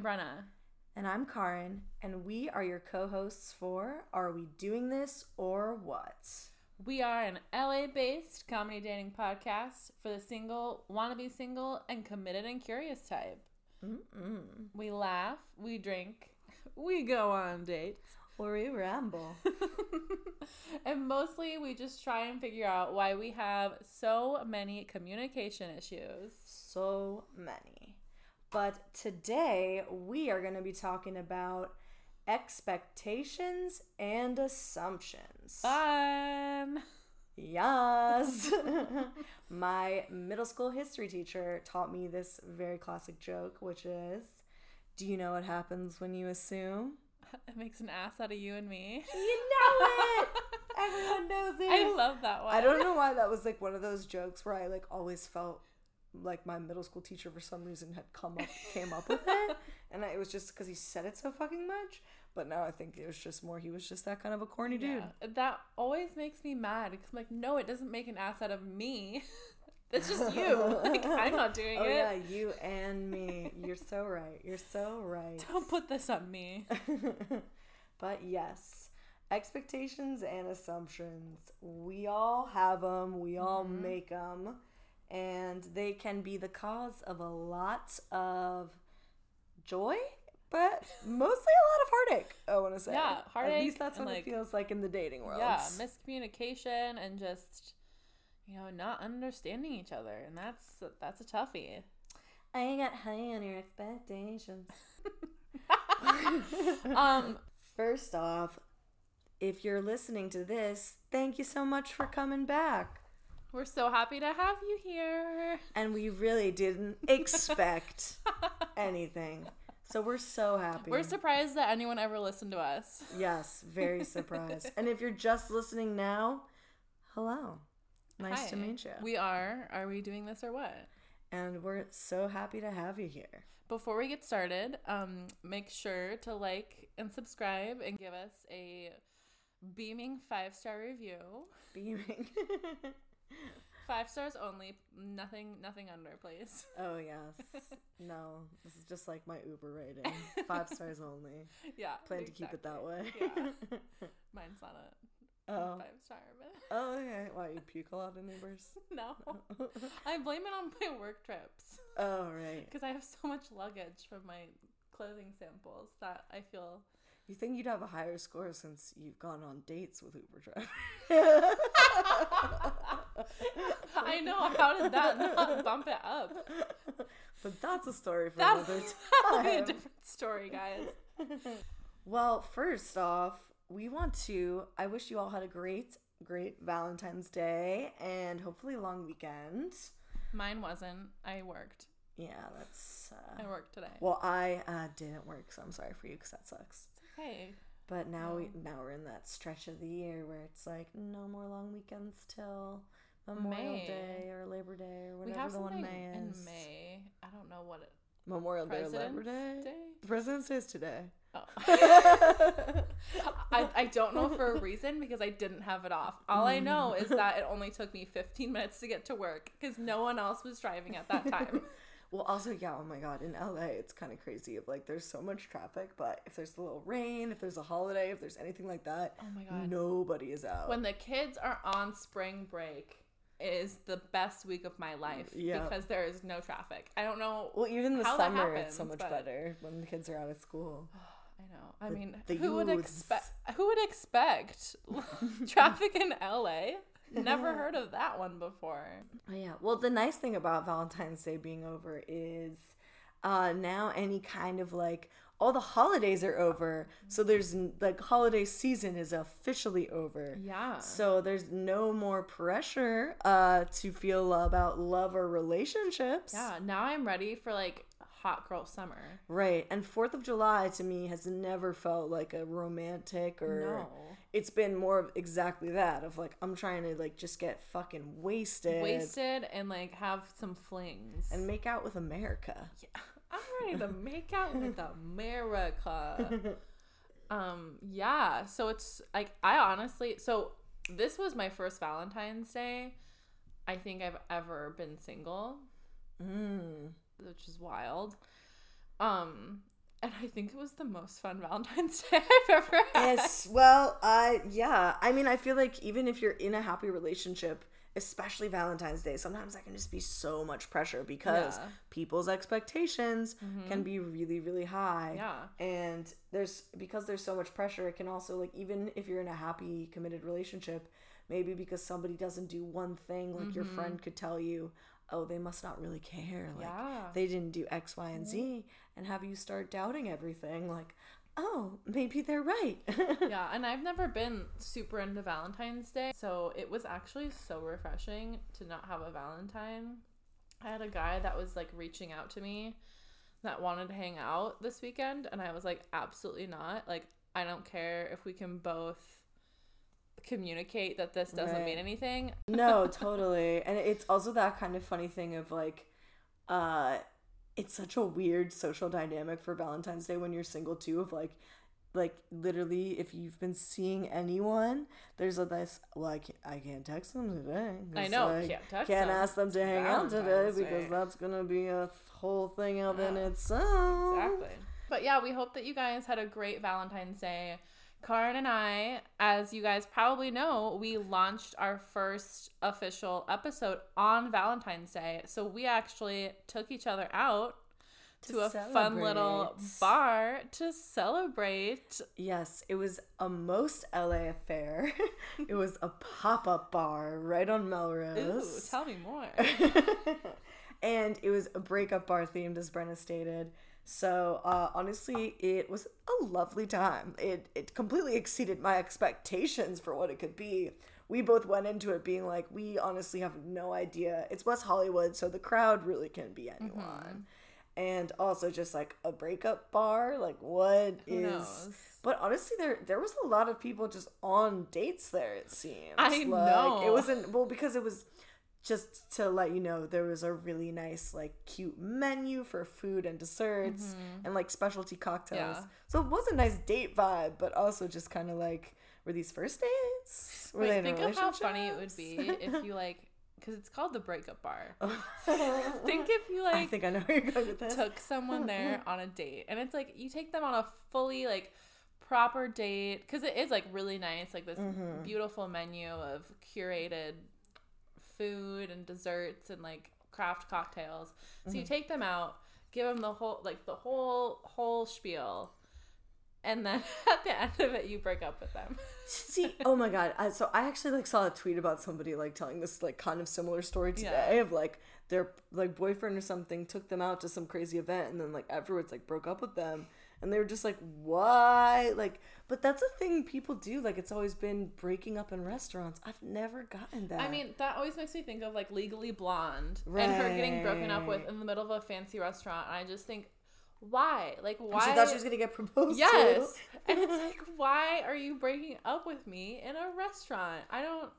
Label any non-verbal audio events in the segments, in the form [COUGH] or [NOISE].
I'm Brenna. And I'm Karin, and we are your co hosts for Are We Doing This or What? We are an LA based comedy dating podcast for the single, wanna be single, and committed and curious type. Mm-mm. We laugh, we drink, [LAUGHS] we go on dates, or we ramble. [LAUGHS] and mostly we just try and figure out why we have so many communication issues. So many. But today we are going to be talking about expectations and assumptions. Fun! Yes. [LAUGHS] [LAUGHS] My middle school history teacher taught me this very classic joke, which is Do you know what happens when you assume? It makes an ass out of you and me. You know it! [LAUGHS] Everyone knows it. I love that one. I don't know why that was like one of those jokes where I like always felt like my middle school teacher for some reason had come up came up with it [LAUGHS] and I, it was just because he said it so fucking much but now i think it was just more he was just that kind of a corny dude Yeah, that always makes me mad because I'm like, no, it doesn't make an ass out of me. [LAUGHS] It's just you. [LAUGHS] like I'm not doing oh it. yeah you and me you're so right you're so right Don't put this on me. but yes expectations and assumptions we all have them we all Mhm. make them and they can be the cause of a lot of joy but mostly a lot of heartache i want to say Yeah, heartache. at least that's what like- it feels like in the dating world Yeah, miscommunication and just you know not understanding each other, and that's that's a toughie. i ain't got high on your expectations [LAUGHS] [LAUGHS] Um, First off, if you're listening to this, thank you so much for coming back. We're so happy to have you here. And we really didn't [LAUGHS] expect [LAUGHS] anything. So we're so happy. We're surprised that anyone ever listened to us. yes, very surprised. and if you're just listening now, hello. Nice to meet you. We are. Are we doing this or what? and we're so happy to have you here. Before we get started, um, make sure to like and subscribe and give us a beaming five star review. Beaming. [LAUGHS] [LAUGHS] Five stars only. Nothing. Nothing under, please. [LAUGHS] oh, yes. No, this is just like my Uber rating. Five stars [LAUGHS] only. Yeah. Plan to keep it that way. Yeah. Mine's not a oh. five star, but Oh, okay. Why, you puke a lot in Ubers? no. I blame it on my work trips oh, right. because I have so much luggage from my clothing samples that I feel. You think you'd have a higher score since you've gone on dates with Uber drivers? I know. How did that not bump it up? but that's a story for That'll, another that'll [LAUGHS] be a different story, guys. [LAUGHS] Well, first off, we want to. I wish you all had a great, great Valentine's Day and hopefully a long weekend. Mine wasn't. I worked. Yeah, that's. Uh, I worked today. well, I uh, didn't work, so I'm sorry for you because that sucks. Hey, But now we now we're in that stretch of the year where it's like no more long weekends till Memorial May. Day or Labor Day or we whatever have the one something May in. May. I don't know what it. Memorial Day or Labor Day. Day. President's Day is today. Oh. [LAUGHS] I, I don't know for a reason because I didn't have it off. All I know mm. is that it only took me 15 minutes to get to work because no one else was driving at that time. [LAUGHS] Well, also, yeah, oh my god, in LA, it's kind of crazy. Of like, there's so much traffic, but if there's a little rain, if there's a holiday, if there's anything like that, Oh my god. nobody is out. When the kids are on spring break is the best week of my life Yeah. because there is no traffic. I don't know. well, even the summer, it's so much but- better when the kids are out of school. [SIGHS] I know. I The- mean, the who would expect who would expect [LAUGHS] [LAUGHS] traffic in LA? Never heard of that one before. Oh, yeah. Well, the nice thing about Valentine's Day being over is uh, now any kind of like all the holidays are over. So there's like holiday season is officially over. Yeah. So there's no more pressure uh, to feel about love or relationships. Yeah, now I'm ready for like hot girl summer. Right. And 4th of July to me has never felt like a romantic or No. it's been more of exactly that of like I'm trying to like just get fucking wasted, Wasted and like have some flings. and make out with America. I'm ready to make out with America. [LAUGHS] Um, yeah. So it's like I honestly so this was my first Valentine's Day I think I've ever been single, Mm. which is wild. Um and I think it was the most fun Valentine's [LAUGHS] Day I've ever had. Yes. Well, I yeah. I mean, I feel like even if you're in a happy relationship, especially Valentine's Day, sometimes that can just be so much pressure because Yeah. people's expectations can mm-hmm. be really, really high. Yeah. And there's because there's so much pressure, it can also like even if you're in a happy, committed relationship, maybe because somebody doesn't do one thing, like your mm-hmm. friend could tell you, oh, they must not really care. Like Yeah. they didn't do X, Y, and mm-hmm. Z, and have you start doubting everything. Like, oh, maybe they're right. [LAUGHS] yeah, and I've never been super into Valentine's Day, so it was actually so refreshing to not have a Valentine. I had a guy that was like reaching out to me that wanted to hang out this weekend, and I was like, absolutely not. Like, I don't care if we can both communicate that this doesn't Right. mean anything. no, [LAUGHS] totally. And it's also that kind of funny thing of like, uh, it's such a weird social dynamic for Valentine's Day when you're single too. Of like, like literally, if you've been seeing anyone, there's a this. Well, I can't, I can't text them today I know, like, can't text can't ask them to hang out today Valentine's because Day. that's gonna be a whole thing of in Yeah, itself. Exactly. But yeah, we hope that you guys had a great Valentine's Day. Karin and I, as you guys probably know, we launched our first official episode on Valentine's Day. So we actually took each other out to, To a fun little bar to celebrate. Yes, it was a most LA affair. [LAUGHS] it was a pop up bar right on Ooh, Melrose. tell me more. [LAUGHS] and it was a breakup bar themed, as Brenna stated. So uh, honestly, it was a lovely time. It it completely exceeded my expectations for what it could be. We both went into it being like, we honestly have no idea. It's West Hollywood, so the crowd really can be Mm-hmm. anyone. And also just like a breakup bar, like what Who is? knows? But honestly, there there was a lot of people just on dates there. It seems. I like, know. it wasn't well because it was just to let you know there was a really nice like cute menu for food and desserts and like specialty cocktails. Mm-hmm. Yeah. So it was a nice date vibe, but also just kind of like were these first dates? Were Wait, they in think of how funny it would be if you [LAUGHS] like, because it's called the breakup bar. [LAUGHS] think if you like I think I know where you're going with this. took someone there [LAUGHS] on a date and it's like you take them on a fully like proper date because it is like really nice like this Mm-hmm. beautiful menu of curated food and desserts and like craft cocktails so Mm-hmm. you take them out give them the whole like the whole whole spiel and then [LAUGHS] at the end of it you break up with them [LAUGHS] See, oh my god! I, so I actually like saw a tweet about somebody like telling this like kind of similar story today Yeah. of like their like boyfriend or something took them out to some crazy event and then like afterwards like broke up with them and they were just like why like but that's a thing people do like it's always been breaking up in restaurants. I've never gotten that. I mean, that always makes me think of like Legally Blonde and her getting broken up with in the middle of a fancy restaurant. And I just think, why? Like, And why? she thought she was gonna get proposed yes. to. [LAUGHS] and it's like, why are you breaking up with me in a restaurant? I don't.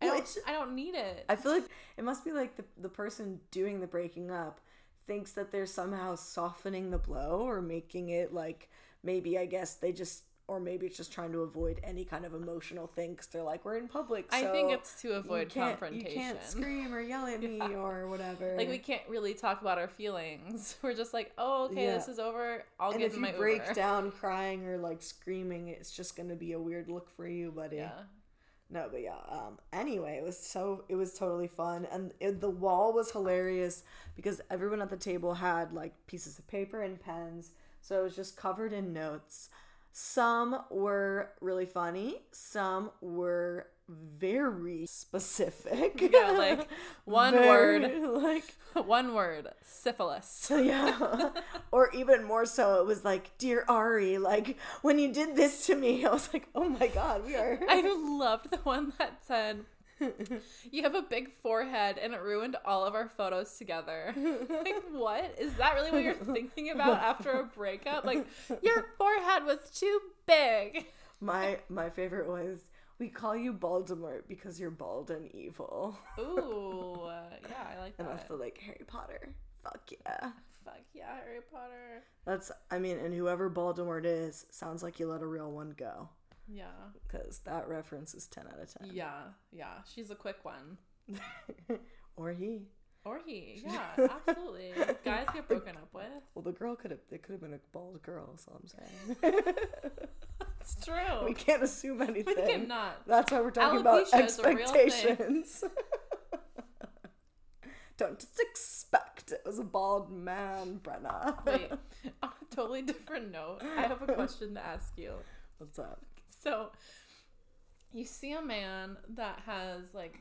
I don't, I don't need it. I feel like it must be like the the person doing the breaking up thinks that they're somehow softening the blow or making it like maybe I guess they just or maybe it's just trying to avoid any kind of emotional thing because they're like we're in public. So I think it's to avoid can't- confrontation. You [LAUGHS] can't scream or yell at me Yeah. or whatever. Like we can't really talk about our feelings. [LAUGHS] We're just like, oh, okay, Yeah. this is over. I'll and give if them you break Uber. down crying or like screaming, it's just gonna be a weird look for you, buddy. Yeah. No, but yeah. Um. Anyway, it was so it was totally fun, and it, the wall was hilarious because everyone at the table had like pieces of paper and pens, so it was just covered in notes. Some were really funny. Some were very specific. [LAUGHS] Yeah, like, [LAUGHS] one Very, word. [LAUGHS] like One word: syphilis. yeah. or even more so, it was like, Dear Ari, like, when you did this to me, I was like, oh my god, we are. I loved the one that said, "You have a big forehead, and it ruined all of our photos together." like, what is that really what you're thinking about after a breakup? Like, your forehead was too big. my my favorite was, we call you Voldemort because you're bald and evil. Ooh, [LAUGHS] yeah, I like that. And also like Harry Potter. Fuck yeah. Fuck yeah, Harry Potter. That's, I mean, and whoever Voldemort is, sounds like you let a real one go. Yeah, Because that reference is 10 out of 10. yeah, yeah. She's a quick one. [LAUGHS] or he. Or he. [LAUGHS] Yeah, absolutely. Guys get broken up with. Well, the girl could have. It could have been a bald girl. So I'm saying. [LAUGHS] It's [LAUGHS] true. we can't assume anything. We cannot. That's why we're talking about Alopecia is a real thing. expectations. Don't just expect it was a bald man, Brenna. Wait, on a totally different note, I have a question to ask you. What's up? So, you see a man that has like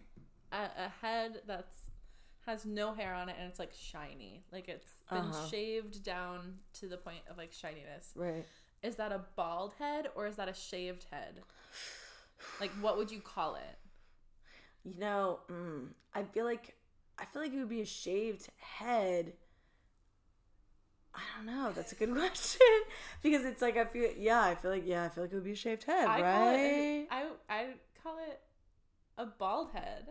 a, a head that's has no hair on it and it's like shiny, like it's been Uh-huh. shaved down to the point of like shininess. Right. Is that a bald head or is that a shaved head? Like, what would you call it? You know, mm, I feel like I feel like it would be a shaved head. I don't know. That's a good [LAUGHS] question because it's like I feel yeah. I feel like yeah. I feel like it would be a shaved head, I right? call it. I I call it a bald head.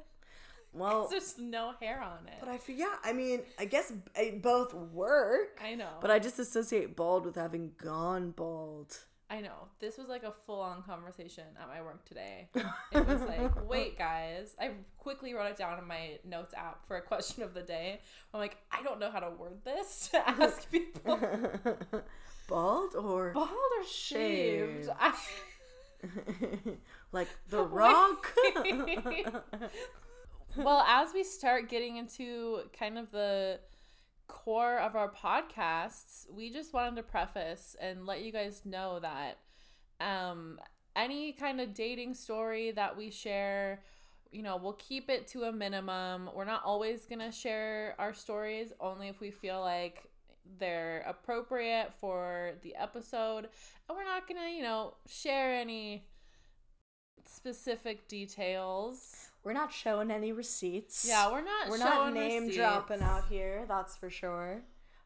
Well, [LAUGHS] There's no hair on it. but I feel yeah. I mean, I guess uh, both work. I know. But I just associate bald with having gone bald. I know. This was like a full on conversation at my work today. It was like, [LAUGHS] wait, guys. I quickly wrote it down in my notes app for a question of the day. I'm like, I don't know how to word this [LAUGHS] to ask people bald or bald or shaved. Shaved. I, like the rock? Well, as we start getting into kind of the core of our podcasts, we just wanted to preface and let you guys know that um, any kind of dating story that we share, you know, we'll keep it to a minimum. We're not always going to share our stories, only if we feel like they're appropriate for the episode. And we're not going to, you know, share any specific details. We're not showing any receipts. Yeah, we're not we're not name receipts. dropping out here. That's for sure.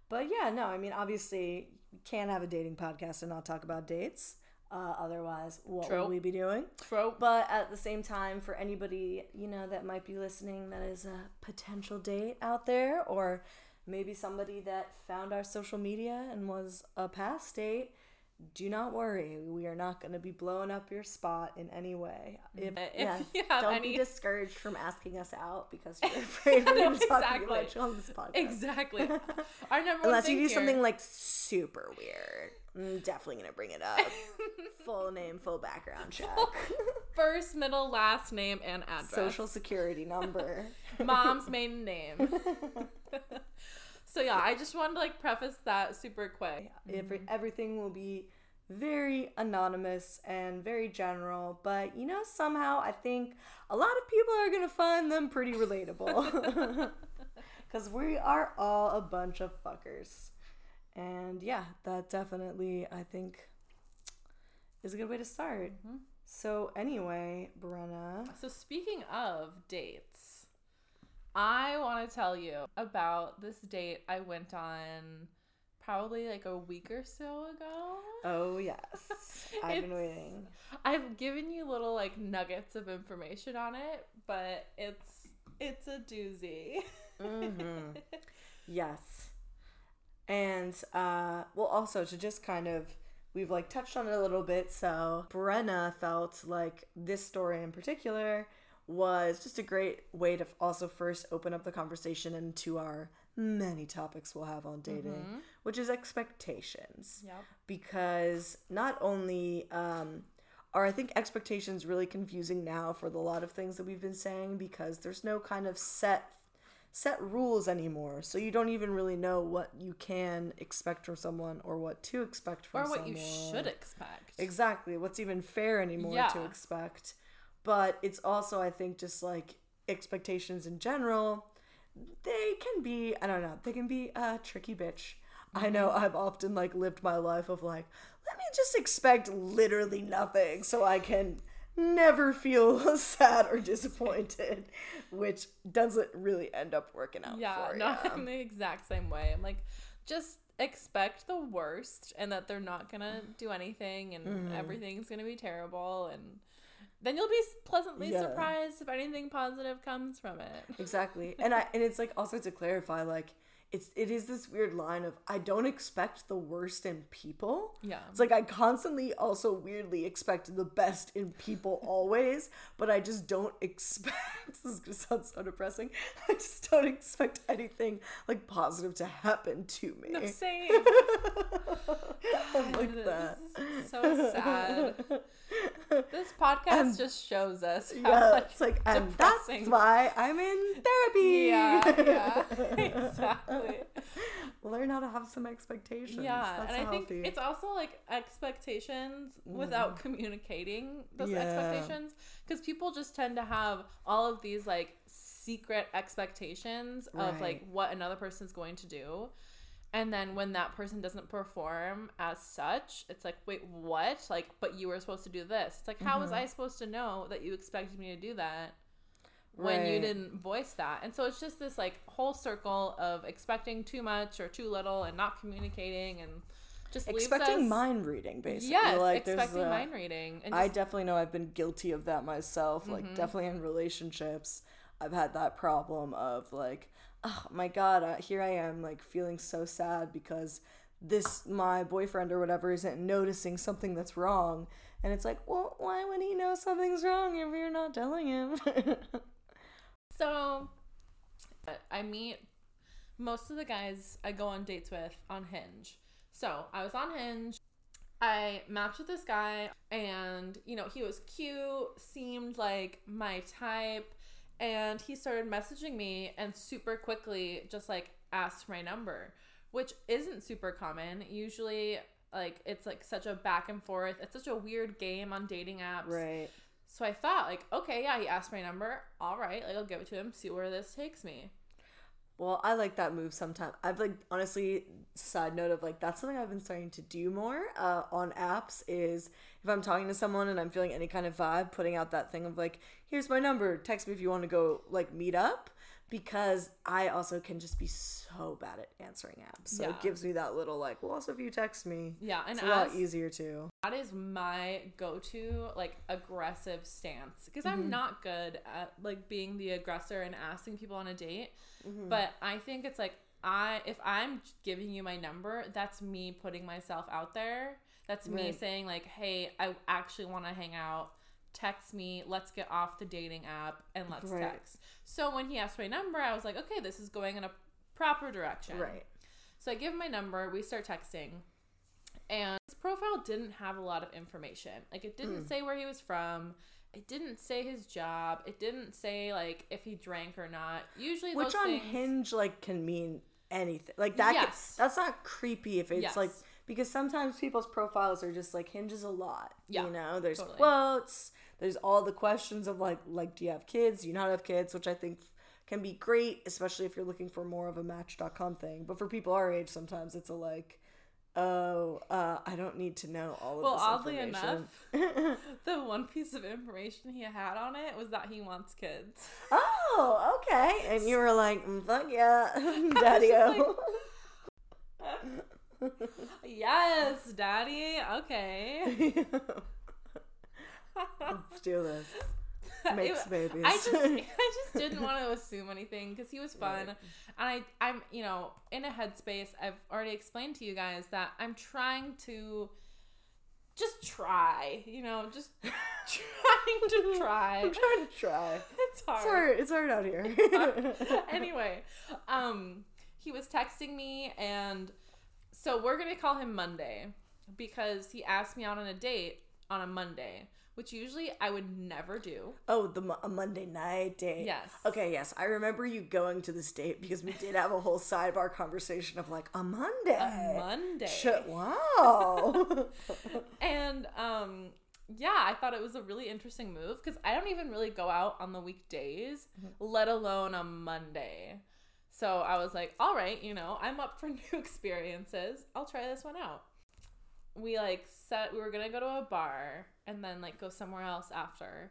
But yeah, no, I mean, obviously, you can't have a dating podcast and not talk about dates. Uh, otherwise, what True. would we be doing? Trope. But at the same time, for anybody you know that might be listening, that is a potential date out there, or maybe somebody that found our social media and was a past date. Do not worry, we are not going to be blowing up your spot in any way. Mm, if, If yeah, you have don't any- be discouraged from asking us out because you're afraid we're going to talk Exactly. about you on this podcast. Exactly. [LAUGHS] Our number Unless you do here- something like super weird, I'm definitely going to bring it up. [LAUGHS] full name, full background check. [LAUGHS] first, middle, last name, and address. social security number. mom's maiden name. So yeah, I just wanted to like preface that super quick. Every, mm-hmm. everything will be very anonymous and very general, but you know, somehow I think a lot of people are gonna find them pretty relatable. [LAUGHS] [LAUGHS] Because we are all a bunch of fuckers. And yeah, that definitely, I think, is a good way to start. Mm-hmm. So, anyway, Brenna. So speaking of dates, I want to tell you about this date I went on probably like a week or so ago. Oh, yes. [LAUGHS] I've been waiting. I've given you little like nuggets of information on it, but it's it's a doozy. hmm [LAUGHS] Yes. And uh well also to just kind of we've like touched on it a little bit, so Brenna felt like this story in particular was just a great way to also first open up the conversation into our many topics we'll have on dating, which is expectations Yep. because not only um, are I think expectations really confusing now for the lot of things that we've been saying because there's no kind of set set rules anymore. So you don't even really know what you can expect from someone or what to expect from someone. Or what someone. you should expect. Exactly. What's even fair anymore to Yeah. expect. But it's also I think just like expectations in general, they can be I don't know, they can be a tricky bitch. I know Mm-hmm. I've often like lived my life of like, let me just expect literally nothing so I can never feel [LAUGHS] sad or disappointed, which doesn't really end up working out Yeah, for no, ya. I'm the exact same way. I'm like, just expect the worst and that they're not gonna do anything and Mm-hmm. everything's gonna be terrible and then you'll be pleasantly Yeah. surprised if anything positive comes from it. [LAUGHS] Exactly. And I and it's like also to clarify like it's it is this weird line of I don't expect the worst in people. Yeah. It's like I constantly also weirdly expect the best in people [LAUGHS] always, but I just don't expect [LAUGHS] this is gonna sound so depressing. I just don't expect anything like positive to happen to me. No, same. like that. So sad. This podcast just shows us how Yeah, much it's like and depressing. that's why I'm in therapy. yeah, yeah, [LAUGHS] exactly. Learn how to have some expectations. Yeah, That's and I think it's also like expectations mm. without communicating those Yeah. expectations because people just tend to have all of these like secret expectations of Right. like what another person's going to do. And then when that person doesn't perform as such, it's like, wait, what? Like, but you were supposed to do this. It's like, how was Mm-hmm. I supposed to know that you expected me to do that? when you didn't voice that. And so it's just this like whole circle of expecting too much or too little and not communicating and just expecting us- mind reading basically. Yes, like there's expecting a- mind reading. And I definitely know I've been guilty of that myself. Mm-hmm. Like definitely in relationships, I've had that problem of like, oh my god, here I am like feeling so sad because this my boyfriend or whatever isn't noticing something that's wrong. And it's like, well, why would he know something's wrong if you're not telling him? [LAUGHS] so I meet most of the guys I go on dates with on Hinge. So I was on Hinge. I matched with this guy, and you know, he was cute, seemed like my type, and he started messaging me and super quickly just like asked for my number, which isn't super common. Usually, like, it's like such a back and forth, it's such a weird game on dating apps. right. So I thought, like, okay, yeah, he asked my number. All right, like, I'll give it to him, see where this takes me. Well, I like that move sometimes. I've like honestly, side note of like that's something I've been starting to do more uh, on apps is if I'm talking to someone and I'm feeling any kind of vibe, putting out that thing of like, here's my number, text me if you want to go like meet up. Because I also can just be so bad at answering apps. So Yeah. it gives me that little like, well, also if you text me, Yeah, and it's a lot easier too. that is my go-to like aggressive stance because Mm-hmm. I'm not good at like being the aggressor and asking people on a date. Mm-hmm. But I think it's like I if I'm giving you my number, that's me putting myself out there. That's me Right. saying like, "Hey, I actually want to hang out. Text me. Let's get off the dating app and let's Right. text." So when he asked my number, I was like, "Okay, this is going in a proper direction." Right. So I give him my number. We start texting, and his profile didn't have a lot of information. Like it didn't hmm. say where he was from. It didn't say his job. It didn't say like if he drank or not. Usually, Which those on things, Hinge like can mean anything. Like that. Yes. that's not creepy if it's Yes. like because sometimes people's profiles are just like hinges a lot. Yeah, You know, there's totally. quotes. There's all the questions of like like do you have kids? Do you not have kids? Which I think can be great, especially if you're looking for more of a Match.com thing. But for people our age, sometimes it's a like. Oh, uh, I don't need to know all of this. Well, this oddly enough, [LAUGHS] the one piece of information he had on it was that he wants kids. Oh, okay. [LAUGHS] And you were like, "Mm, fuck yeah, [LAUGHS] daddy yes, daddy. Okay. Let's [LAUGHS] do this. It- Makes babies. I just [LAUGHS] I just didn't want to assume anything because he was fun, and I I'm you know in a headspace. I've already explained to you guys that I'm trying to just try, you know, just [LAUGHS] trying to try. I'm trying to try. It's It's hard. hard. It's hard out here. anyway, um, he was texting me, and so we're gonna call him Monday because he asked me out on a date on a Monday, which usually I would never do. oh, the Mo- a Monday night date. Yes. Okay. Yes, I remember you going to this date because we did have a whole sidebar conversation of like a Monday. A Monday. Shit. Wow. [LAUGHS] And um yeah, I thought it was a really interesting move because I don't even really go out on the weekdays, let alone a Monday. So I was like, all right, you know, I'm up for [LAUGHS] new experiences. I'll try this one out. We like set we were gonna go to a bar and then like go somewhere else after.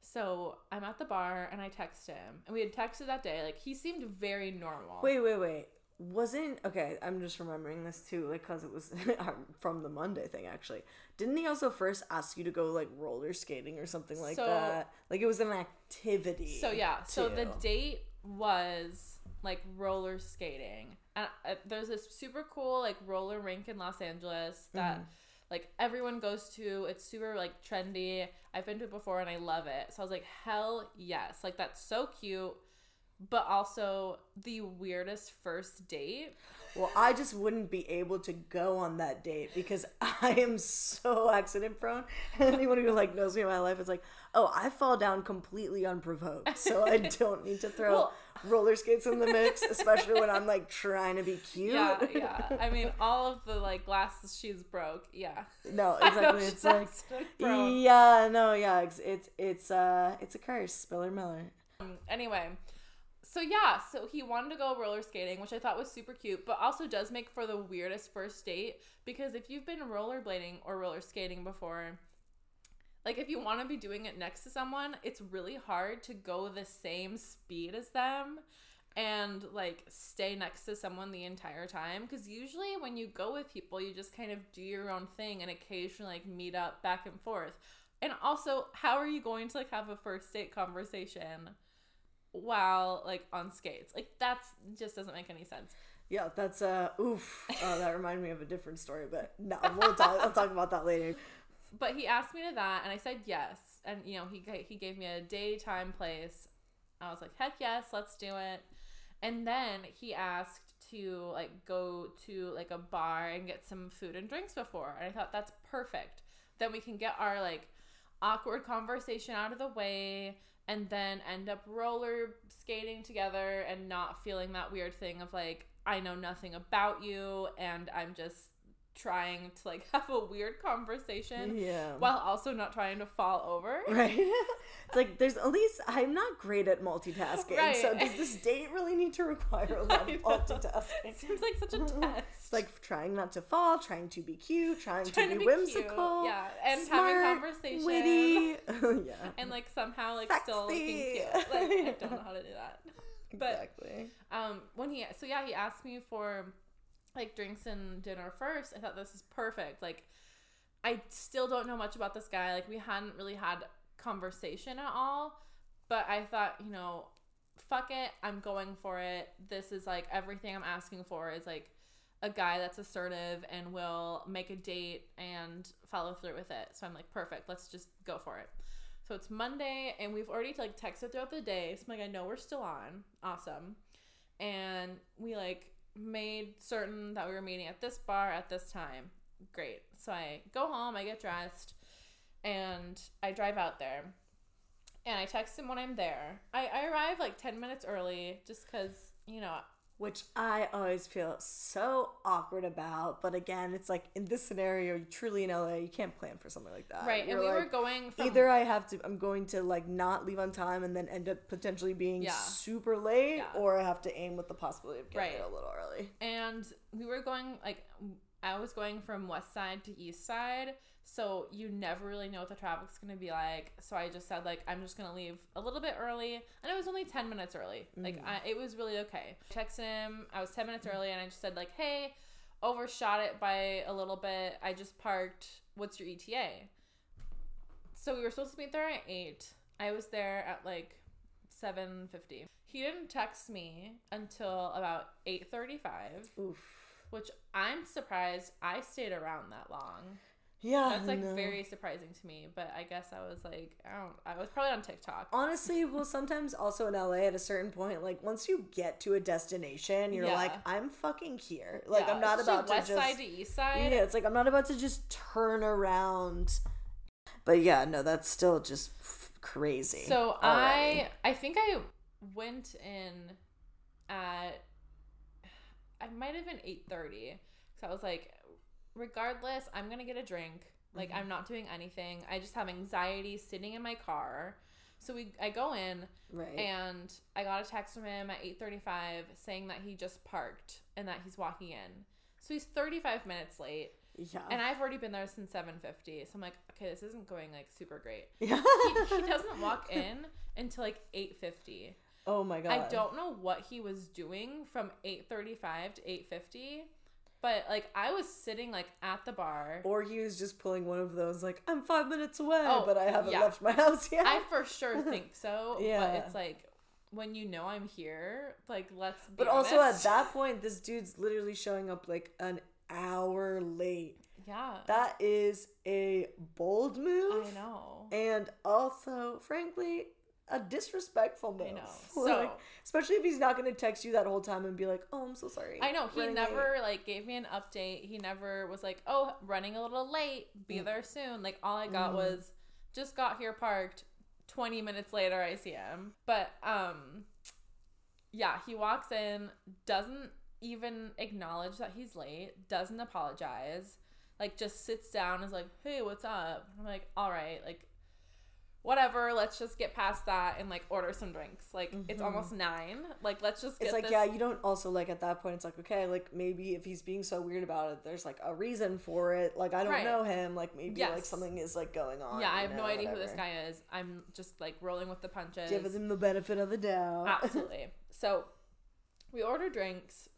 So I'm at the bar and I text him. And we had texted that day. Like he seemed very normal. wait, wait, wait. Wasn't okay. I'm just remembering this too, like, cause it was [LAUGHS] um, from the Monday thing. Actually, didn't he also first ask you to go like roller skating or something like So- that? Like it was an activity. So yeah, so the date was like roller skating, And uh, there's this super cool like roller rink in Los Angeles that Mhm. like everyone goes to. It's super like trendy. I've been to it before and I love it. So I was like, hell yes. Like that's so cute. But also the weirdest first date. Well, I just wouldn't be able to go on that date because [LAUGHS] I am so accident prone. And [LAUGHS] anyone who like knows me in my life is like, oh, I fall down completely unprovoked, so I [LAUGHS] don't need to throw Well- roller skates in the mix, [LAUGHS] especially when I'm like trying to be cute. Yeah, yeah. I mean, all of the like glasses she's broke. Yeah. No, [LAUGHS] exactly. It's like, yeah, no, yeah. It's it's it's uh it's a curse, Spiller Miller. Um, anyway, so yeah, so he wanted to go roller skating, which I thought was super cute, but also does make for the weirdest first date because if you've been rollerblading or roller skating before, like if you want to be doing it next to someone, it's really hard to go the same speed as them and like stay next to someone the entire time because usually when you go with people you just kind of do your own thing and occasionally like meet up back and forth and also how are you going to like have a first date conversation while like on skates like that's just doesn't make any sense Yeah, that's uh oof. Oh, that [LAUGHS] reminded me of a different story, but no, we'll talk. I'll talk about that later. But he asked me to that and i said yes. And you know he, he gave me a day time place. I was like heck yes let's do it. And then he asked to like go to like a bar and get some food and drinks before and i thought that's perfect. Then we can get our like awkward conversation out of the way and then end up roller skating together and not feeling that weird thing of like i know nothing about you and i'm just trying to like [LAUGHS] have a weird conversation Yeah. while also not trying to fall over. [LAUGHS] Right. it's like there's at least I'm not great at multitasking. So does this date really need to require a [LAUGHS] lot of multitasking? It seems like such a test. It's like trying not to fall, trying to be cute, trying, Trying to to be be cute, whimsical, yeah, and smart, having conversation. witty. yeah. and like somehow like still looking cute. Like I don't know how to do that. But exactly. um when he so yeah, he asked me for like drinks and dinner first. I thought this is perfect. Like I still don't know much about this guy. Like we hadn't really had conversation at all. But I thought, you know, fuck it, I'm going for it. This is like everything I'm asking for is like a guy that's assertive and will make a date and follow through with it. So I'm like, perfect, let's just go for it. So it's Monday and we've already like texted throughout the day. So I'm like, I know we're still on. Awesome. And we like made certain that we were meeting at this bar at this time. Great. So I go home, I get dressed, and I drive out there. And I text him when I'm there. I, I arrive like 10 minutes early just because, you know, Which I always feel so awkward about. But again, it's like in this scenario, truly in LA, you can't plan for something like that. right. And You're we were going from. Either I have to, I'm going to like not leave on time and then end up potentially being Yeah. super late, Yeah. or I have to aim with the possibility of getting Right. there a little early. and we were going like I was going from west side to east side, so you never really know what the traffic's gonna be like. So I just said like I'm just gonna leave a little bit early, and it was only ten minutes early. Like mm. I, it was really okay. Texted him. I was ten minutes early, and I just said like, hey, overshot it by a little bit. I just parked. What's your ETA? So we were supposed to meet there at eight. I was there at like seven fifty. He didn't text me until about eight thirty five Oof. which I'm surprised I stayed around that long. Yeah. That's like no. very surprising to me, but I guess I was like, I don't, I was probably on TikTok. Honestly, well, [LAUGHS] sometimes also in LA at a certain point, like once you get to a destination, you're Yeah. like, I'm fucking here. Like Yeah, I'm not especially about to west just. side to east side. Yeah, it's like I'm not about to just turn around. But yeah, no, that's still just f- crazy. So already. I, I think I went in at, I might have been eight thirty. So I was like, regardless, I'm gonna get a drink. Like Mm-hmm. I'm not doing anything. I just have anxiety sitting in my car. So we, I go in. right. and I got a text from him at 8:35 saying that he just parked and that he's walking in. So he's 35 minutes late, yeah. and I've already been there since 7:50. So I'm like, okay, this isn't going like super great. [LAUGHS] yeah. He, he doesn't walk in until like 8:50. oh my god. I don't know what he was doing from 8:35 to 8:50, but like I was sitting like at the bar. Or he was just pulling one of those like I'm five minutes away, Oh, but I haven't yeah. left my house yet. I for sure [LAUGHS] think so, Yeah. but it's like when you know I'm here, like let's be But also at that [LAUGHS] point, this dude's literally showing up like an hour late. yeah. That is a bold move. I know. And also, frankly, a disrespectful move. I know. [LAUGHS] Like, So- especially if he's not going to text you that whole time and be like, "Oh, I'm so sorry." I know he running never late." like gave me an update. He never was like, "Oh, running a little late. Be Mm. there soon." Like all I got Mhm. was just got here parked. 20 minutes later I see him. But um yeah, he walks in, doesn't even acknowledge that he's late, doesn't apologize. Like just sits down is like, "Hey, what's up?" I'm like, "All right, like whatever, let's just get past that and like order some drinks. Like it's Mhm. almost 9. Like let's just get It's like, this yeah, you don't also like at that point. It's like, okay, like maybe if he's being so weird about it, there's like a reason for it. Like I don't Right. know him. Like maybe like something is like going on. Yeah, I have no know, idea who this guy is. I'm just like rolling with the punches. Give him the benefit of the doubt. Absolutely. [LAUGHS] So we order drinks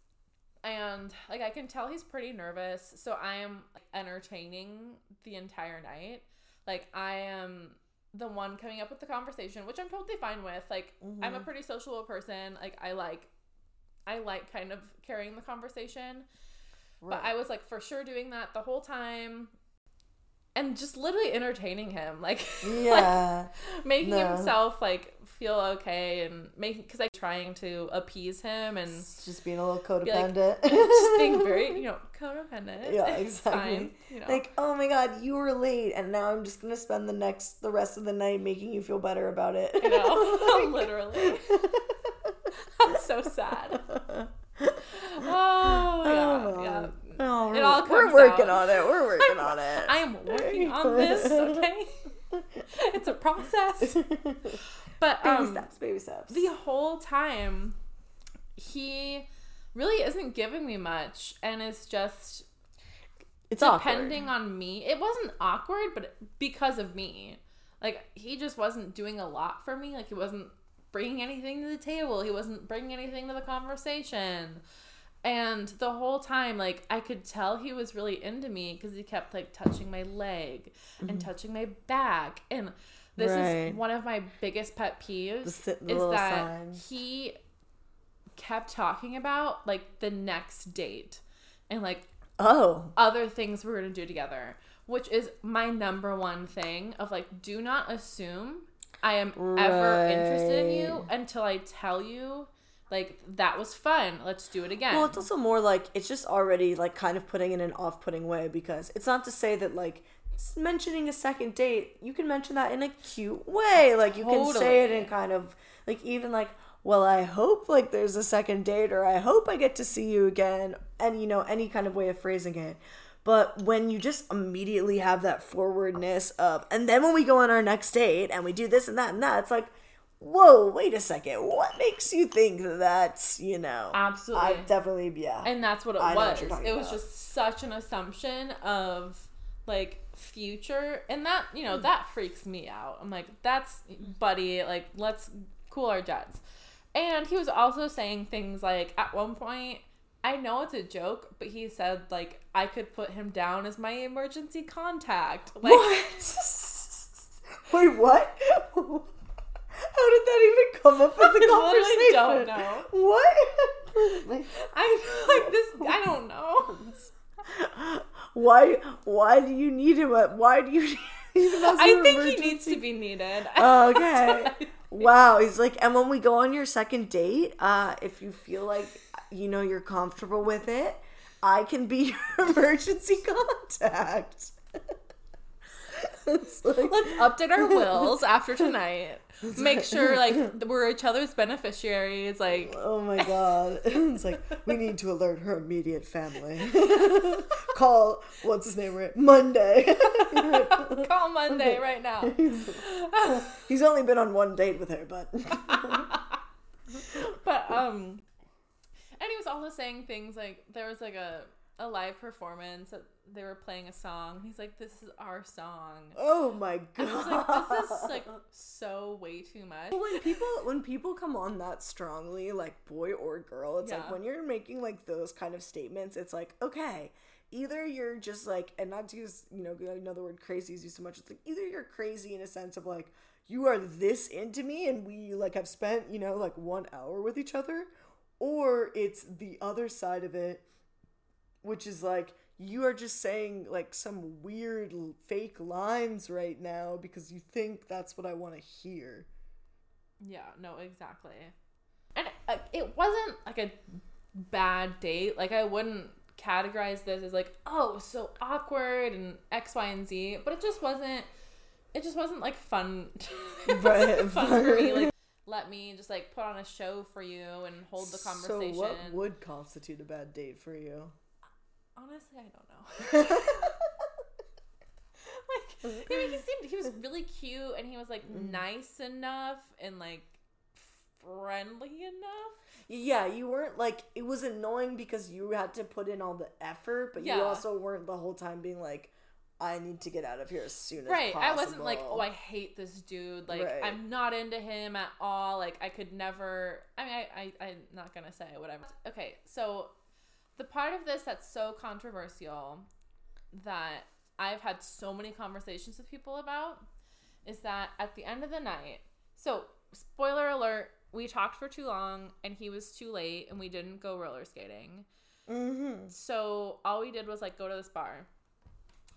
and like I can tell he's pretty nervous. So I am entertaining the entire night. Like I am the one coming up with the conversation, which I'm totally fine with. Like I'm a Mhm. pretty sociable person. Like I like I like kind of carrying the conversation. But I was like for sure doing that the whole time. And just literally entertaining him, like, [LAUGHS] like yeah. making No. himself like feel okay and making because I'm trying to appease him and just being a little be like- codependent. [LAUGHS] just being very you know codependent. Yeah, [LAUGHS] exactly. fine, you know. like, oh my god, you were late, and now I'm just gonna spend the next the rest of the night making you feel better about it. you know, literally. That's so sad. Oh, yeah, yeah. Oh, It we're, all we're working out. on it. We're working on [LAUGHS] it. I am working on this. Okay, [LAUGHS] it's a process. But baby um, steps, baby steps. the whole time he really isn't giving me much and is just it's depending awkward. on me it wasn't awkward but because of me like he just wasn't doing a lot for me like he wasn't bringing anything to the table he wasn't bringing anything to the conversation and the whole time like i could tell he was really into me because he kept like touching my leg and touching my back and this Mm-hmm. Right. is one of my biggest pet peeves The the is that he kept talking about like the next date and like Oh, other things we're gonna do together, which is my number one thing of like, do not assume I am ever interested in you until I tell you, like, that was fun. Let's do it again. well, it's also more like it's just already like kind of putting in an off-putting way because it's not to say that like mentioning a second date, you can mention that in a cute way. Like you can say it in kind of like even like, well, I hope like there's a second date or I hope I get to see you again, and you know any kind of way of phrasing it. But when you just immediately have that forwardness of, and then when we go on our next date and we do this and that and that, it's like, whoa, wait a second, what makes you think that that's you know? Absolutely. I definitely yeah. and that's what it I what was. talking It was about. just such an assumption of like future, and that you Hmm. know that freaks me out. I'm like, that's buddy. Like, let's cool our jets. And he was also saying things like, at one point, I know it's a joke, but he said like I could put him down as my emergency contact. Like, what? [LAUGHS] Wait, what? [LAUGHS] How did that even come up in the [LAUGHS] I conversation? don't know. What? [LAUGHS] I like this. I don't know. why? Why do you need him? At, why do you [LAUGHS] need him? As I an think he emergency? needs to be needed. Okay. Wow. He's like, and when we go on your second date, uh, if you feel like you know you're comfortable with it, I can be your emergency contact. it's like, Let's update our wills after tonight. [LAUGHS] Make sure like we're each other's beneficiaries. Like oh my [LAUGHS] god. [LAUGHS] it's like, we need to alert her immediate family. Call, what's his name, right? Monday. call Monday right now. He's only been on one date with her, but. But um, and he was also saying things like there was like a a live performance they were playing a song. He's like, "This is our song." Oh my god. I was like, "This is like so way too much." when people when people come on that strongly like boy or girl it's like when you're making like those kind of statements it's like okay either you're just like and not to use you know I know the word crazy is used so much it's like either you're crazy in a sense of like you are this into me and we like have spent, you know, like 1 hour with each other or it's the other side of it which is like you are just saying like some weird fake lines right now because you think that's what I want to hear. Yeah, no, exactly. And uh, it wasn't like a bad date. Like I wouldn't categorize this as like, oh, so awkward and X, Y, and Z. But it just wasn't. It just wasn't like fun. [LAUGHS] Right, fun for me. [LAUGHS] Like, let me just like put on a show for you and hold the conversation. So what would constitute a bad date for you? Honestly, I don't know. [LAUGHS] like, I mean, he seemed he was really cute and he was like Mm-hmm. nice enough and like friendly enough. Yeah, you weren't like it was annoying because you had to put in all the effort, but you also weren't the whole time being like, I need to get out of here as soon as possible. Right. possible. I wasn't like, oh, I hate this dude. Like, Right. I'm not into him at all. Like, I could never. I mean, I, I, I'm not going to say whatever. Okay. So, the part of this that's so controversial that I've had so many conversations with people about is that at the end of the night, so, spoiler alert, we talked for too long and he was too late and we didn't go roller skating. Mm-hmm. So all we did was like go to this bar.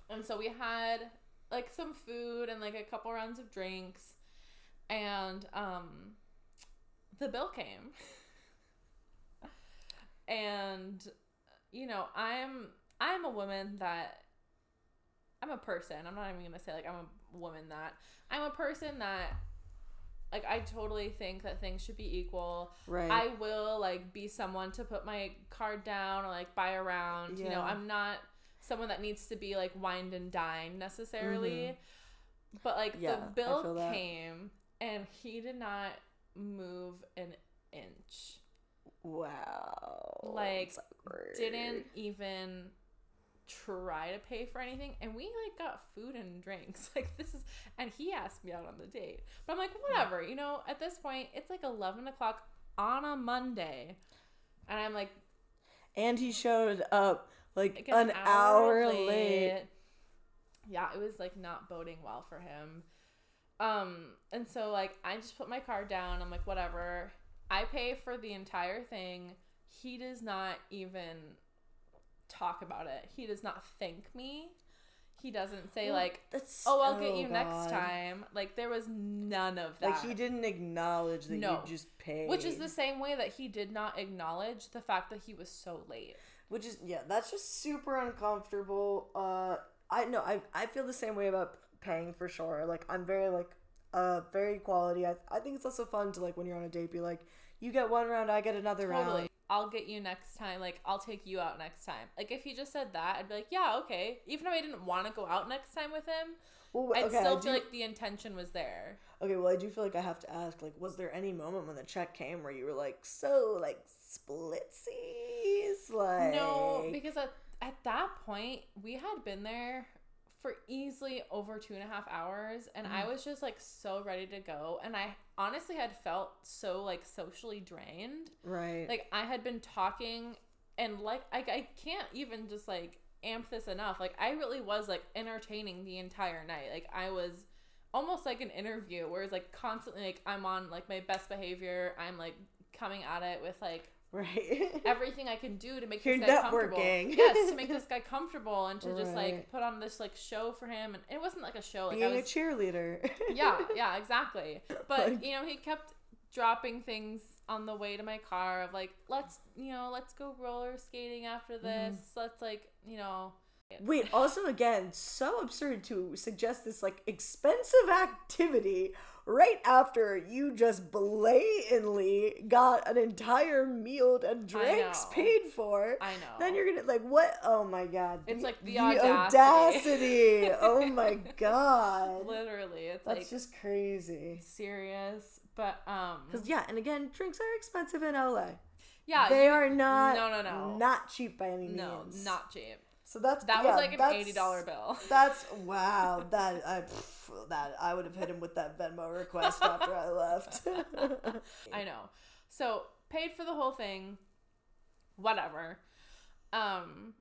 And so we had like some food and like a couple rounds of drinks and um the bill came. [LAUGHS] and you know, I'm I'm a woman that I'm a person. I'm not even going to say like I'm a woman that I'm a person that like I totally think that things should be equal. Right. I will like be someone to put my card down or like buy around. You know, I'm not someone that needs to be like wined and dined necessarily. But like Mm-hmm. Yeah, the bill came and he did not move an inch. Wow. Like. Didn't even try to pay for anything and we like got food and drinks [LAUGHS] like this is and he asked me out on the date but i'm like whatever you know at this point it's like 11 o'clock on a monday and i'm like And he showed up like, like an, hour, late. Yeah, it was like not boding well for him. Um, and so like I just put my card down. I'm like, whatever. I pay for the entire thing. He does not even talk about it. He does not thank me. He doesn't say Well, like, "Oh, I'll get you next time." Like there was none of that. Like he didn't acknowledge that No. you just paid. Which is the same way that he did not acknowledge the fact that he was so late. which is yeah that's just super uncomfortable uh i know i i feel the same way about paying for sure like i'm very like uh very quality i, I think it's also fun to like when you're on a date be like you get one round i get another Totally. round I'll get you next time. Like, I'll take you out next time. Like, if he just said that, I'd be like, yeah, okay. Even if I didn't want to go out next time with him, well, I'd still I feel do, like the intention was there. okay well i do feel like i have to ask like was there any moment when the check came where you were like so like splitsies like No, because at, at that point, we had been there for easily over two and a half hours, and I mm. was just like so ready to go. And I honestly had felt so like socially drained. right like I had been talking and like I, I can't even just like amp this enough. Like I really was like entertaining the entire night. Like I was almost like an interview where it's like constantly like I'm on like my best behavior. I'm like coming at it with like right [LAUGHS] everything I can do to make You're this guy comfortable. yes, to make [LAUGHS] this guy comfortable and to just like put on this like show for him. And it wasn't like a show. Like being I a was cheerleader [LAUGHS] yeah, yeah, exactly. But Like- you know, he kept dropping things on the way to my car of like, let's you know, let's go roller skating after mm-hmm. this. Let's like, you know, Wait, also again, so absurd to suggest this like expensive activity right after you just blatantly got an entire meal and drinks paid for. I know. Then you're gonna like what? Oh my god! It's like the audacity. oh my [LAUGHS] god! literally, it's That's like just crazy. serious. But um, Because yeah, and again, drinks are expensive in LA. yeah, they you- are not. No, no, no. Not cheap by any means. no, not cheap. So that's That yeah, was like an eighty dollar bill. [LAUGHS] That's wow. That I pff, that I would have hit him with that Venmo request after I left. [LAUGHS] [LAUGHS] I know. So paid for the whole thing. Whatever. Um,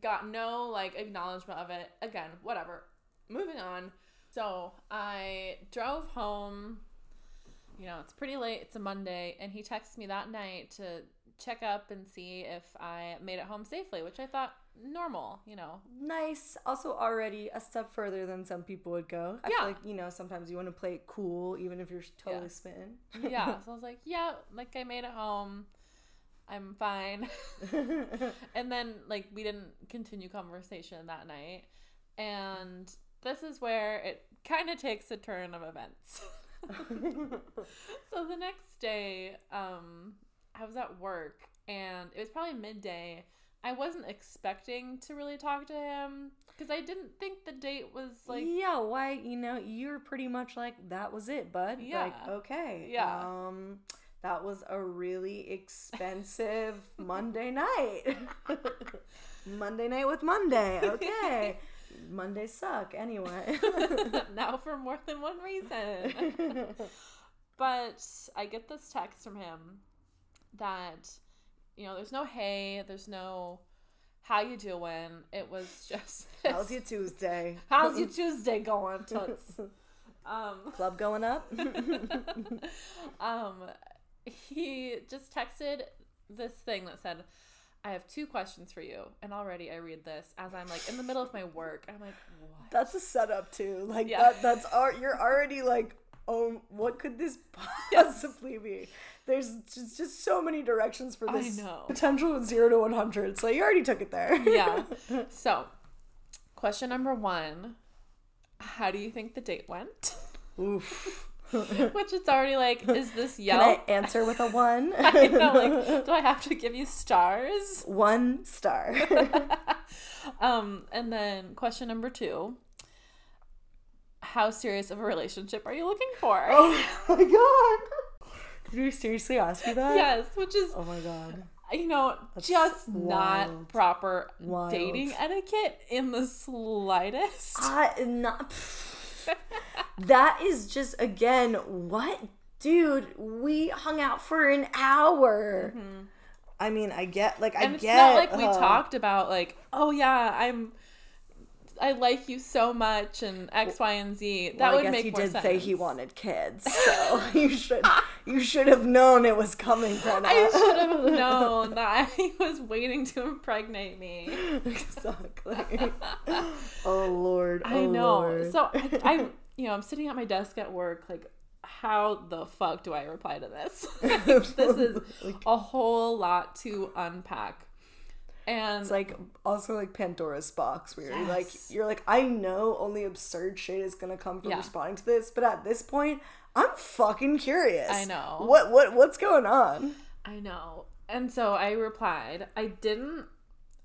got no like acknowledgement of it. Again, whatever. Moving on. So I drove home. You know, it's pretty late. It's a Monday, and he texted me that night to check up and see if I made it home safely, which I thought normal. You know, Nice. Also, already a step further than some people would go. I Yeah. feel like, you know, sometimes you want to play it cool, even if you're totally Yeah. smitten. [LAUGHS] yeah. So I was like, yeah, like I made it home. I'm fine. [LAUGHS] and then like we didn't continue conversation that night. And this is where it kind of takes a turn of events. [LAUGHS] so the next day, um, I was at work and it was probably midday. I wasn't expecting to really talk to him because I didn't think the date was like yeah, why, you know, you're pretty much like, that was it, bud. Like, Yeah. okay. Yeah. Um, that was a really expensive [LAUGHS] Monday night. [LAUGHS] Monday night with Monday. Okay. [LAUGHS] Mondays suck anyway. now for more than one reason. but I get this text from him that you know, there's no hey, there's no how you doing. It was [LAUGHS] just this, How's your Tuesday? how's your [LAUGHS] Tuesday going, Toots? Um, [LAUGHS] Club going up? um, he just texted this thing that said, "I have two questions for you," and already I read this as I'm like in the middle of my work. I'm like, what? That's a setup too. Like Yeah. that that's ar- you're already like, oh, what could this possibly be? There's just, just so many directions for I this know. potential of zero to one hundred. So you already took it there. yeah. [LAUGHS] So, question number one How do you think the date went? Oof. [LAUGHS] Which it's already like, is this Can I answer with a one? [LAUGHS] I know, like, do I have to give you stars? one star. Um, and then question number two How serious of a relationship are you looking for? oh my god. Did you seriously ask me that? Yes, which is, Oh my god. you know, That's just not proper Wild. dating etiquette in the slightest. [LAUGHS] Not. that is just again what, dude? We hung out for an hour. I mean, I get like I and it's get. not like we uh, talked about like oh yeah i'm i like you so much and x y and z that well, I would make he more did sense say he wanted kids, [LAUGHS] so you should you should have known it was coming, Brenna. i should have [LAUGHS] known that he was waiting to impregnate me exactly. [LAUGHS] oh Lord. i oh, know Lord. so I, I you know i'm sitting at my desk at work like how the fuck do i reply to this this is a whole lot to unpack and It's like also like Pandora's box where you're like you're like I know only absurd shit is gonna come from Yeah. responding to this, but at this point I'm fucking curious. I know. what what what's going on. I know. And so I replied. I didn't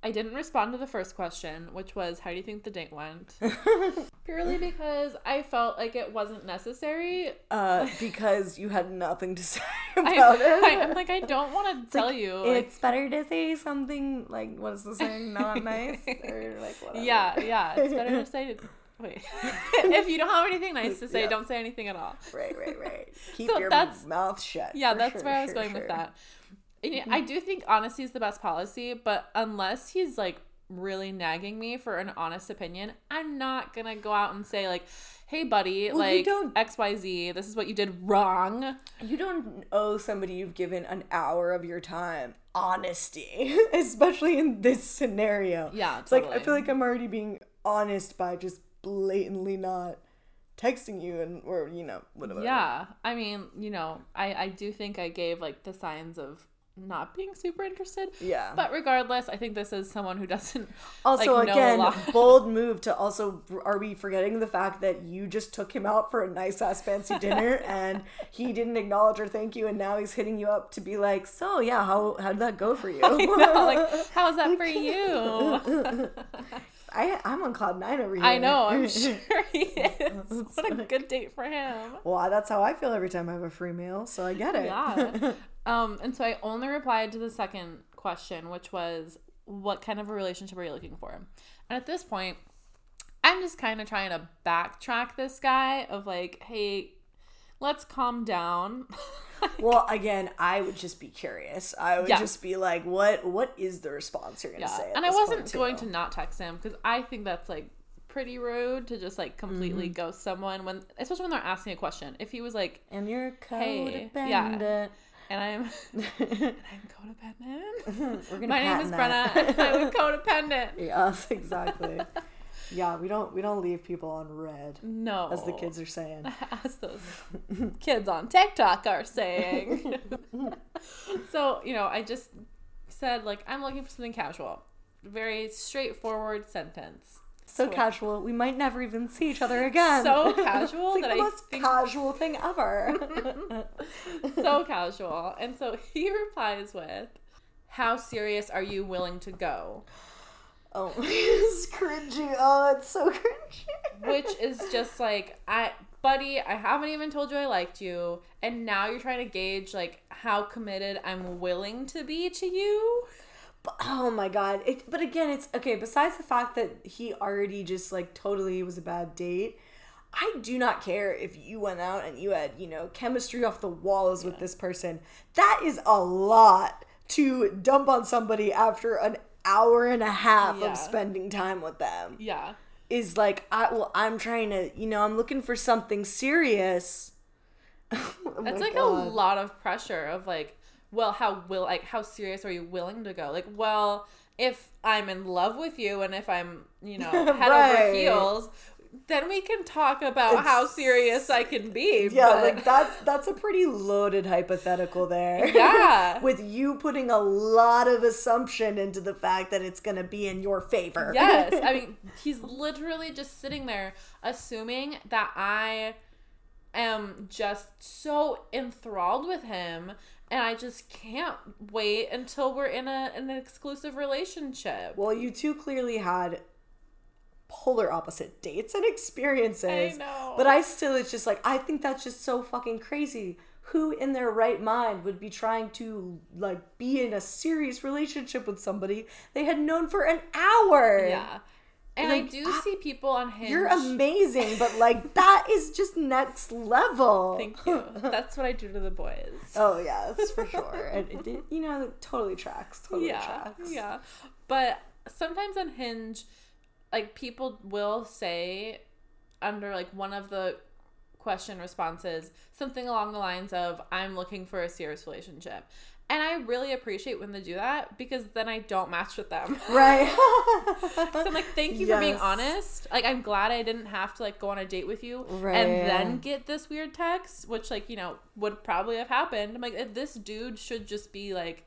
I didn't respond to the first question, which was how do you think the date went? [LAUGHS] Purely because I felt like it wasn't necessary. Uh, because you had nothing to [LAUGHS] say [LAUGHS] I, about it. I, am like I don't want to tell you. Like, it's better to say something like what is the saying? Not nice or like whatever. yeah, yeah. It's better to say. Wait, if you don't have anything nice to say, Yeah. don't say anything at all. Right, right, right. Keep So your mouth shut. Yeah, that's sure, where I was sure, going sure. with that. Yeah, mm-hmm. I do think honesty is the best policy, but unless he's like really nagging me for an honest opinion, I'm not gonna go out and say like, "Hey, buddy, Well, like don't- X, Y, Z. This is what you did wrong." You don't owe somebody you've given an hour of your time honesty, [LAUGHS] especially in this scenario. Yeah, It's like I feel like I'm already being honest by just blatantly not texting you and or you know whatever. Yeah, I mean, you know, I I do think I gave like the signs of not being super interested. Yeah. But regardless, I think this is someone who doesn't Also, like, again, [LAUGHS] bold move to also. Are we forgetting the fact that you just took him out for a nice ass fancy [LAUGHS] dinner and he didn't acknowledge or thank you, and now he's hitting you up to be like, "So yeah, how how did that go for you?" [LAUGHS] you know, like how's that for you? I I'm on cloud nine over here. I know, I'm sure he is. What a good date for him. Well, that's how I feel every time I have a free meal, so I get it. Yeah. Um, and so I only replied to the second question, which was, "What kind of a relationship are you looking for?" And at this point, I'm just kind of trying to backtrack this guy of like, "Hey, let's calm down." [LAUGHS] well, again, I would just be curious. I would Yeah. just be like, "What? What is the response you're gonna yeah, say?" and I wasn't point, too? going to not text him because I think that's like pretty rude to just like completely ghost someone when, especially when they're asking a question. If he was like, And you're Hey, codependent. yeah. And I'm, [LAUGHS] [LAUGHS] and I'm codependent. [LAUGHS] We're gonna My name is Brenna. that. I'm codependent. yes, exactly. yeah, we don't we don't leave people on read, No, as the kids are saying. as those kids on TikTok are saying. so, you know, I just said, like, I'm looking for something casual. Very straightforward sentence. So casual, we might never even see each other again. So [LAUGHS] casual like that the I most think- casual thing ever. [LAUGHS] So casual. And so [LAUGHS] he replies with, How serious are you willing to go? oh, it's cringy. Oh, it's so cringy. Which is just like, I. Buddy, I haven't even told you I liked you, and now you're trying to gauge like how committed I'm willing to be to you. But, oh my god! It, but again, it's okay. Besides the fact that he already just like totally was a bad date, I do not care if you went out and you had you know chemistry off the walls with this person. That is a lot to dump on somebody after an hour and a half Yeah. of spending time with them. Yeah. Is like, I well, I'm trying to, you know, I'm looking for something serious. [LAUGHS] Oh That's like God. a lot of pressure of like, well, how will like how serious are you willing to go? Like, well, if I'm in love with you and if I'm, you know, [LAUGHS] head over heels, then we can talk about how serious I can be. Yeah, but- like that's that's a pretty loaded hypothetical there. [LAUGHS] Yeah. With you putting a lot of assumption into the fact that it's gonna be in your favor. yes. I [LAUGHS] mean, he's literally just sitting there assuming that I am just so enthralled with him and I just can't wait until we're in a an exclusive relationship. well, you two clearly had polar opposite dates and experiences. I know. But I still it's just like I think that's just so fucking crazy. Who in their right mind would be trying to like be in a serious relationship with somebody they had known for an hour? Yeah. And I do I- see people on Hinge. You're amazing, but like [LAUGHS] that is just next level. Thank you. That's what I do to the boys. [LAUGHS] Oh yeah, that's for [LAUGHS] sure. And it, did you know, totally tracks. Totally yeah. tracks. Yeah. But sometimes on Hinge, like people will say under like one of the question responses something along the lines of I'm looking for a serious relationship. And I really appreciate when they do that because then I don't match with them. [LAUGHS] Right. So I'm like, thank you for being honest. Like, I'm glad I didn't have to like go on a date with you Right. and then get this weird text, which like you know would probably have happened. I'm like, this dude should just be like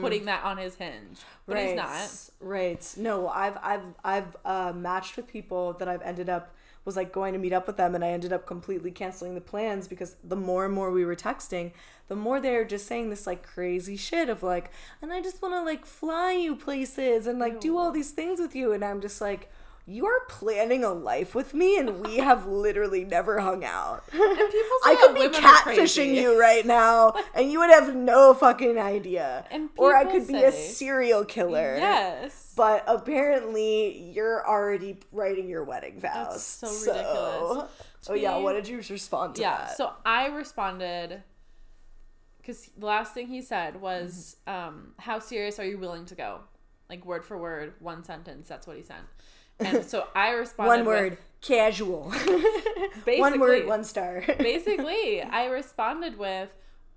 putting that on his hinge, but right. he's not. Right. No, I've I've I've uh, matched with people that I've ended up was like going to meet up with them and I ended up completely canceling the plans because the more and more we were texting, the more they're just saying this like crazy shit of like, and I just want to like fly you places and like do all these things with you and I'm just like you are planning a life with me and we [LAUGHS] have literally never hung out. people [LAUGHS] I could be catfishing you right now [LAUGHS] and you would have no fucking idea. And or I could be a serial killer. Yes. But apparently, you're already writing your wedding vows. That's so ridiculous. Oh yeah, what did you respond to yeah. that? So I responded because the last thing he said was, um, "How serious are you willing to go?" Like word for word, one sentence. That's what he sent. And so I [LAUGHS] responded. one with- word, casual. [LAUGHS] Basically, one word, one star. [LAUGHS] basically, I responded with,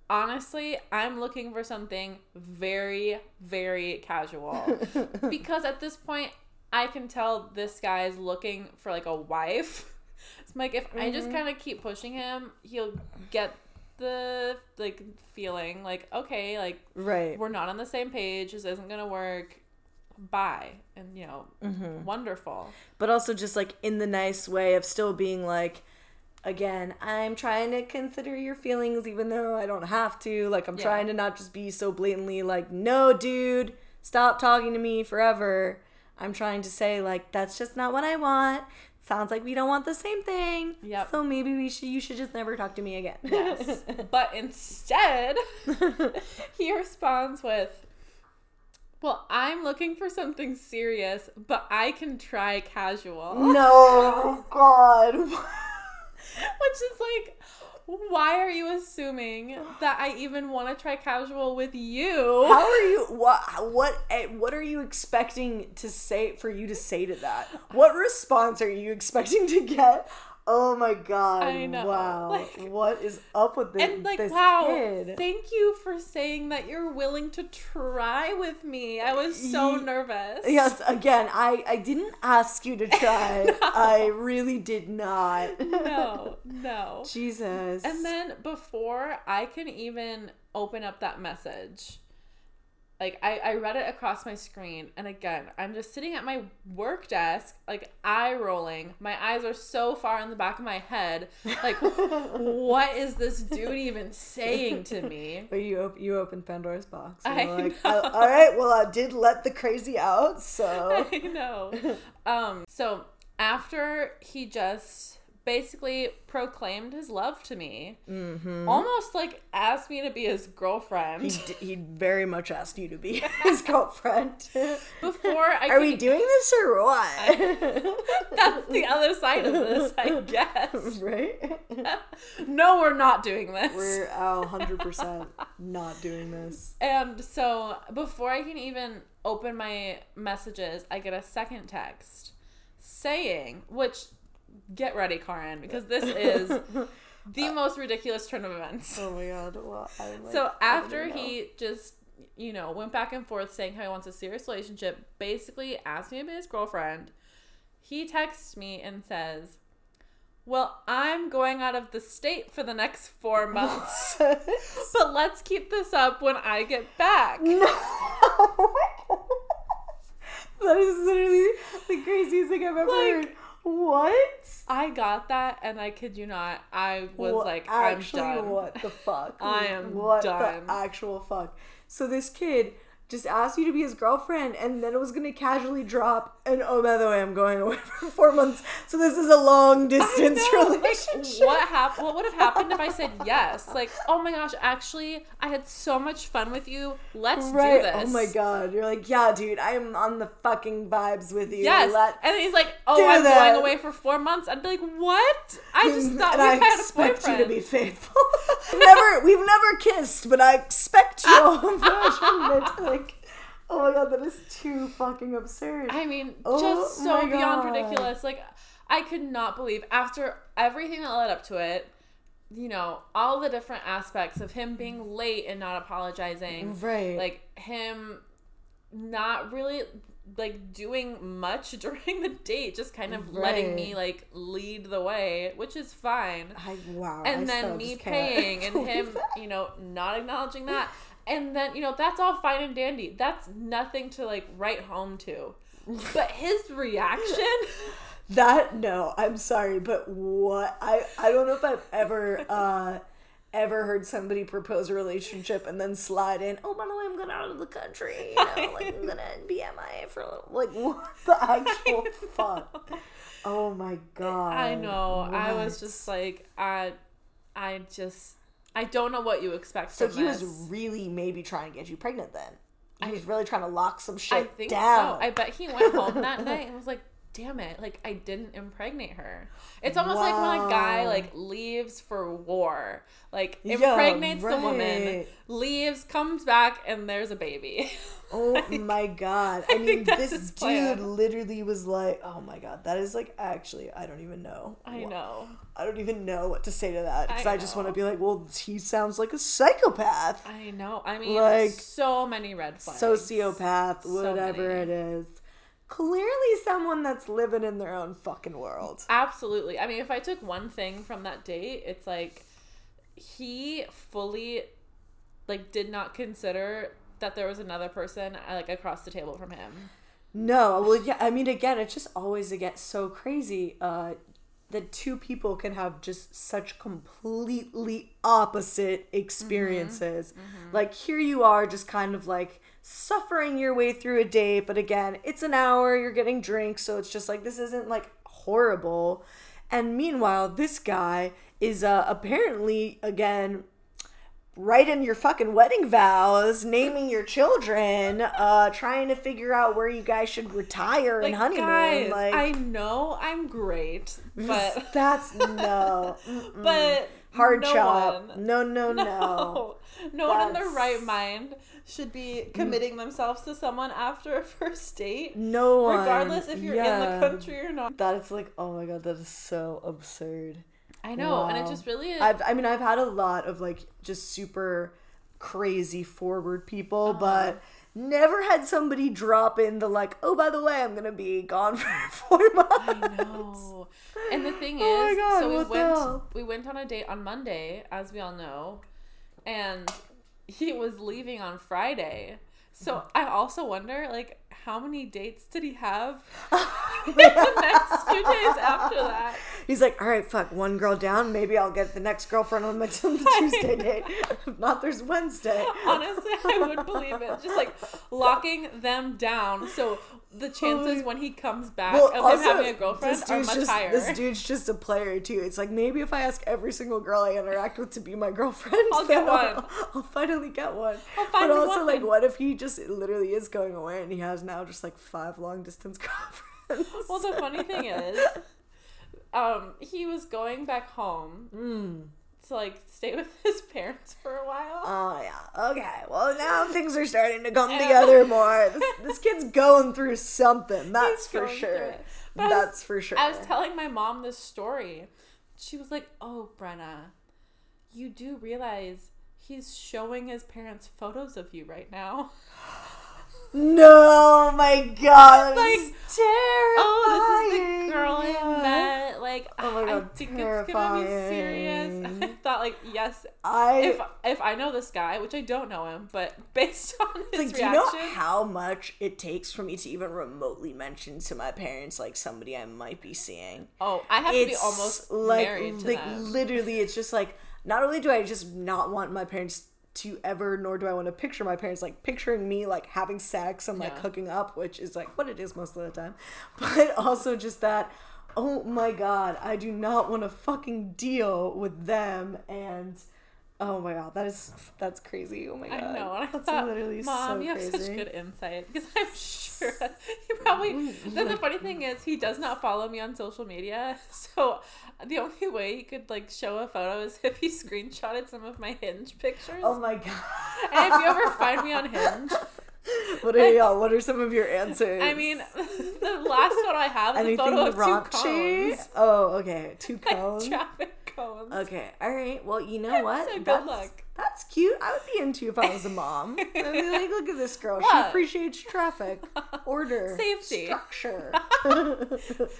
honestly, I'm looking for something very, very casual. because at this point, I can tell this guy is looking for like a wife. It's like if I just mm-hmm. kind of keep pushing him, he'll get the like feeling like okay, like right. we're not on the same page. This isn't gonna work. Bye, and you know, mm-hmm. wonderful. But also just like in the nice way of still being like, again, I'm trying to consider your feelings even though I don't have to. Like I'm Yeah. trying to not just be so blatantly like, no, dude, stop talking to me forever. I'm trying to say like that's just not what I want. Sounds like we don't want the same thing. Yep. So maybe we should you should just never talk to me again. Yes. [LAUGHS] but instead, [LAUGHS] he responds with, Well, I'm looking for something serious, but I can try casual. no, God. [LAUGHS] Which is like, Why are you assuming that I even want to try casual with you? How are you? What? What? eh, What are you expecting to say for you to say to that? What response are you expecting to get? Oh my god! I know, Wow! [LAUGHS] like- what is up with this, and like, this wow, kid? thank you for saying that you're willing to try with me. I was so Ye- nervous. Yes, again, I I didn't ask you to [LAUGHS] try. I really did not. No, [LAUGHS] no. Jesus. And then before I can even open up that message, like I, I read it across my screen, and again, I'm just sitting at my work desk, like eye rolling. My eyes are so far in the back of my head. Like, [LAUGHS] what is this dude even saying to me? [LAUGHS] But you op- you opened Pandora's box. And [LAUGHS] I like, know. "Uh, all right, well, I did let the crazy out, so I know. Um, so after he just basically proclaimed his love to me, almost like asked me to be his girlfriend. he he very much asked you to be [LAUGHS] his girlfriend. Before I [LAUGHS] Are could we doing this or what? [LAUGHS] That's the other side of this, I guess. right? No, we're not doing this. We're uh, 100% not doing this. And so before I can even open my messages, I get a second text saying, which get ready, Karin, because this is [LAUGHS] the most ridiculous turn of events. Oh my god. Well, like, So after he just, you know, went back and forth saying how he wants a serious relationship, basically asked me to be his girlfriend, he texts me and says, Well, I'm going out of the state for the next four [LAUGHS] months. [LAUGHS] but let's keep this up when I get back. no. Oh that is literally the craziest thing I've ever Like- heard. What? I got that, and I kid you not, I was Wha- like, I'm actually, done. what the fuck? [LAUGHS] I am what done. the actual fuck? So this kid just asked you to be his girlfriend, and then it was gonna casually drop. And oh, by the way, I'm going away [LAUGHS] for four months. So this is a long distance know, like, relationship. what hap- What would have happened if I said yes? Like, oh my gosh, actually, I had so much fun with you. Let's Right. do this. Oh my god. You're like, yeah, dude, I'm on the fucking vibes with you. Yes. Let- and then he's like, "Oh, I'm that." going away for four months." I'd be like, "What? I just thought we I had a expect boyfriend." you to be faithful. [LAUGHS] never, we've never kissed, but I expect [LAUGHS] you. Oh like, oh my god, that is too fucking absurd. I mean, Oh just so beyond ridiculous. Like, I could not believe after everything that led up to it. You know, all the different aspects of him being late and not apologizing. right. Like him not really like doing much [LAUGHS] during the date, just kind of letting me like lead the way, which is fine. I, wow. and I then me paying [LAUGHS] and him, that. you know, not acknowledging that. And then, you know, that's all fine and dandy. That's nothing to like write home to. But his reaction, [LAUGHS] That no, I'm sorry, but what I I don't know if I've ever uh ever heard somebody propose a relationship and then slide in. Oh, by the way, I'm going out of the country. You know, [LAUGHS] like I'm gonna be MIA for a little. Like what [LAUGHS] the actual fuck? Oh my god! I know. I was just like, I, I just, I don't know what you expect So he this. was really maybe trying to get you pregnant then. He I- was really trying to lock some shit I think down. so. I bet he went home that [LAUGHS] night and was like, "Damn it! Like I didn't impregnate her." It's almost like when a guy like leaves for war, like Yeah, impregnates the woman, leaves, comes back, and there's a baby. [LAUGHS] Oh my god. I, I [LAUGHS] mean, this dude plan. literally was like, oh my god, that is like actually, I don't even know. I Wha- know. I don't even know what to say to that because I I, just want to be like, well, he sounds like a psychopath, I know. I mean, Like, so many red flags. sociopath, So whatever many. it is. Clearly, someone that's living in their own fucking world. Absolutely. I mean, if I took one thing from that date, it's like he fully like did not consider that there was another person uh, like across the table from him. No, well, yeah. I mean, again, it's just always it gets so crazy. Uh, that two people can have just such completely opposite experiences. Like here you are, just kind of like suffering your way through a date, but again, it's an hour. You're getting drinks, so it's just like this isn't like horrible. And meanwhile, this guy is uh, apparently again writing your fucking wedding vows, naming your children, uh, trying to figure out where you guys should retire and Like, honeymoon. guys, like I know I'm great, but that's no. [LAUGHS] but Hard No chop. one. No, no, [LAUGHS] no. No, no one in their right mind should be committing themselves to someone after a [LAUGHS] first date, No one. regardless if you're in the country or not. That is like, oh my god, that is so absurd. I know, and it just really is. I've, I mean, I've had a lot of like just super crazy forward people, Uh-huh. but never had somebody drop in the like, oh, by the way, I'm gonna be gone [LAUGHS] for four months. I know. And the thing [LAUGHS] is, Oh God, so we went we went on a date on Monday, as we all know, and he was leaving on Friday. So Mm-hmm. I also wonder, like, how many dates did he have [LAUGHS] [LAUGHS] in the next few days after that? He's like, all right, fuck, one girl down. Maybe I'll get the next girlfriend on my the [LAUGHS] Tuesday date. If not, there's Wednesday. Honestly, I would believe it. Just like locking them down, so the chances when he comes back Well, of him having a girlfriend are much just, higher. This dude's just a player too. It's like maybe if I ask every single girl I interact with to be my girlfriend, I'll get I'll, one. I'll finally get one. I'll but also, like, what if he just literally is going away and he has now just like five long distance girlfriends? [LAUGHS] Well, the funny thing is, [LAUGHS] um, he was going back home Mm. to like stay with [LAUGHS] his parents for a while. Oh yeah. Okay. Well, now things are starting to come together more. This, this kid's going through something. That's for sure. I was- That's for sure. I was telling my mom this story. She was like, "Oh, Brenna, you do realize he's showing his parents photos of you right now." [GASPS] no, my God. Like, terrifying. Oh, this is the girl I Yeah. met. Like, Oh my I God, think it's gonna be serious. [LAUGHS] I thought, like, yes, I. if if I know this guy, which I don't know him, but [LAUGHS] based on his It's like, do you know how much it takes for me to even remotely mention to my parents like somebody I might be seeing? oh, I have to be almost like, married to like them. literally, it's just like not only do I just not want my parents to ever, nor do I want to picture my parents like picturing me like having sex and like Yeah. hooking up, which is like what it is most of the time, [LAUGHS] but also just that. Oh my god, I do not want to fucking deal with them and. Oh my god, that is that's crazy. Oh my god, I know, I that's thought, literally Mom, so you have crazy. such good insight because I'm [LAUGHS] sure [LAUGHS] he probably. then the funny thing is, he does not follow me on social media, [LAUGHS] so the only way he could like show a photo is if he screenshotted some of my Hinge pictures. Oh my god. and if you ever find me on Hinge, [LAUGHS] what are y'all? What are some of your answers? I mean, the last one I have is anything a photo of two cones, Oh, okay, two like cones. traffic cones. Okay, all right. Well, you know [LAUGHS] what? So good that's, luck. That's cute. I would be into if I was a mom. I'd be like, look at this girl. She appreciates traffic, [LAUGHS] order, Safety. structure.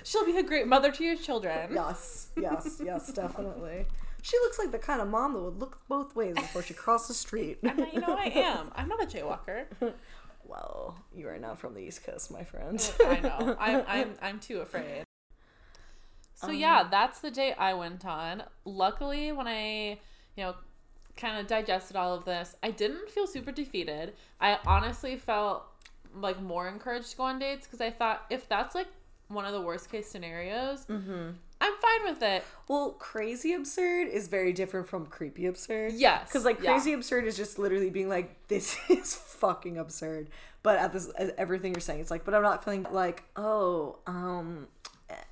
She'll be a great mother to your children. yes, yes, yes, definitely. She looks like the kind of mom that would look both ways before she crossed the street. And I- you know I am. I'm not a jaywalker. [LAUGHS] well, you are not from the East Coast, my friend. [LAUGHS] I know. I'm I'm I'm too afraid. So Um, yeah, that's the date I went on. Luckily, when I, you know, kind of digested all of this, I didn't feel super defeated. I honestly felt like more encouraged to go on dates because I thought if that's like one of the worst case scenarios, Mm-hmm. I'm fine with it. Well, crazy absurd is very different from creepy absurd. Yes, Because like yeah. crazy absurd is just literally being like, this [LAUGHS] is fucking absurd. But at this, at everything you're saying, it's like, but I'm not feeling like, oh, um,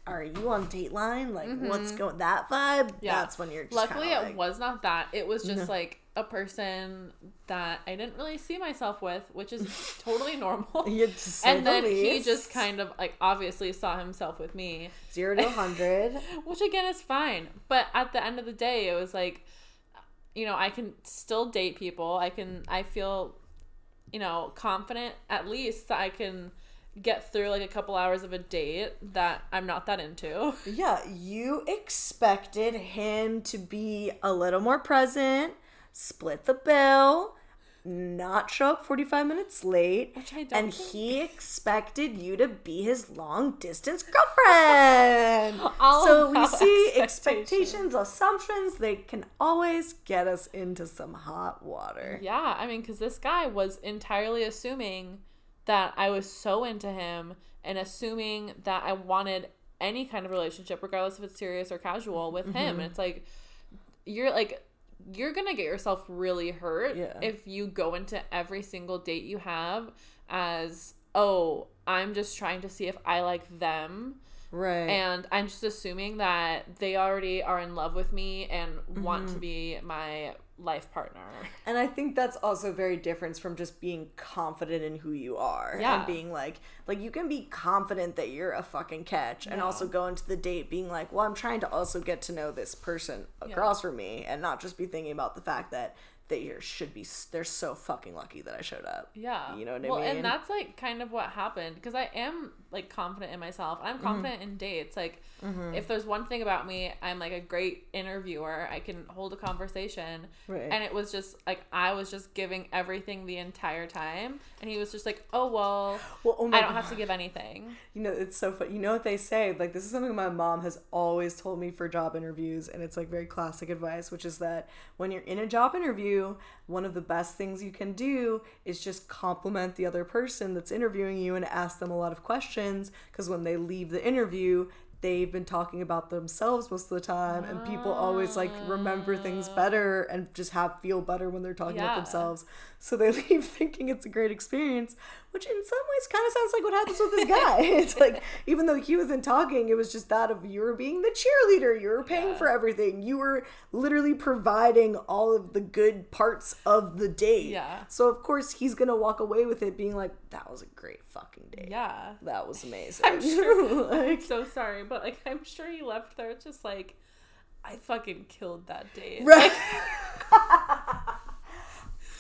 are you on Dateline? Like, what's going that vibe? Mm-hmm. Yeah. That's when you're. Luckily, it like, was not that. It was just like a person that I didn't really see myself with, which is [LAUGHS] totally normal. [LAUGHS] Yeah, to say and the then he just kind of like obviously saw himself with me, zero to hundred. [LAUGHS] which again is fine. But at the end of the day, it was like, you know, I can still date people. I can. I feel, you know, confident at least that I can get through like a couple hours of a date that I'm not that into. yeah, you expected him to be a little more present, split the bill, not show up 45 minutes late. Which I don't and think- he expected you to be his long distance girlfriend. [LAUGHS] So we see expectations. expectations, assumptions, they can always get us into some hot water. Yeah, I mean, because this guy was entirely assuming that I was so into him and assuming that I wanted any kind of relationship, regardless if it's serious or casual, with him. Mm-hmm. And it's like, you're like, you're gonna get yourself really hurt Yeah. if you go into every single date you have as, oh, I'm just trying to see if I like them Right. And I'm just assuming that they already are in love with me and want Mm-hmm. to be my life partner. And I think that's also very different from just being confident in who you are Yeah. and being like like you can be confident that you're a fucking catch and also go into the date being like, well, I'm trying to also get to know this person across from me and not just be thinking about the fact that they should be they're so fucking lucky that I showed up. Yeah. You know what I well, mean? and that's like kind of what happened because I am like confident in myself. I'm Mm-hmm. confident in dates. Like, if there's one thing about me, I'm like a great interviewer. I can hold a conversation. Right. And it was just like I was just giving everything the entire time, and he was just like, "Oh well, Well, oh I don't have to give anything." You know, it's so fun. You know what they say? Like, this is something my mom has always told me for job interviews, and it's like very classic advice, which is that when you're in a job interview, one of the best things you can do is just compliment the other person that's interviewing you and ask them a lot of questions. Because when they leave the interview, they've been talking about themselves most of the time, and people always like remember things ah. better and just have feel better when they're talking about themselves. So they [LAUGHS] leave thinking it's a great experience, which in some ways kind of sounds like what happens with this guy. [LAUGHS] it's like even though he wasn't talking, it was just that of you were being the cheerleader, you were paying Yeah. for everything, you were literally providing all of the good parts of the date. Yeah. So of course he's gonna walk away with it being like, "That was a great fucking date. Yeah. That was amazing." I'm sure. [LAUGHS] like, I'm so sorry, but like I'm sure he left there just like I fucking killed that date. right. [LAUGHS]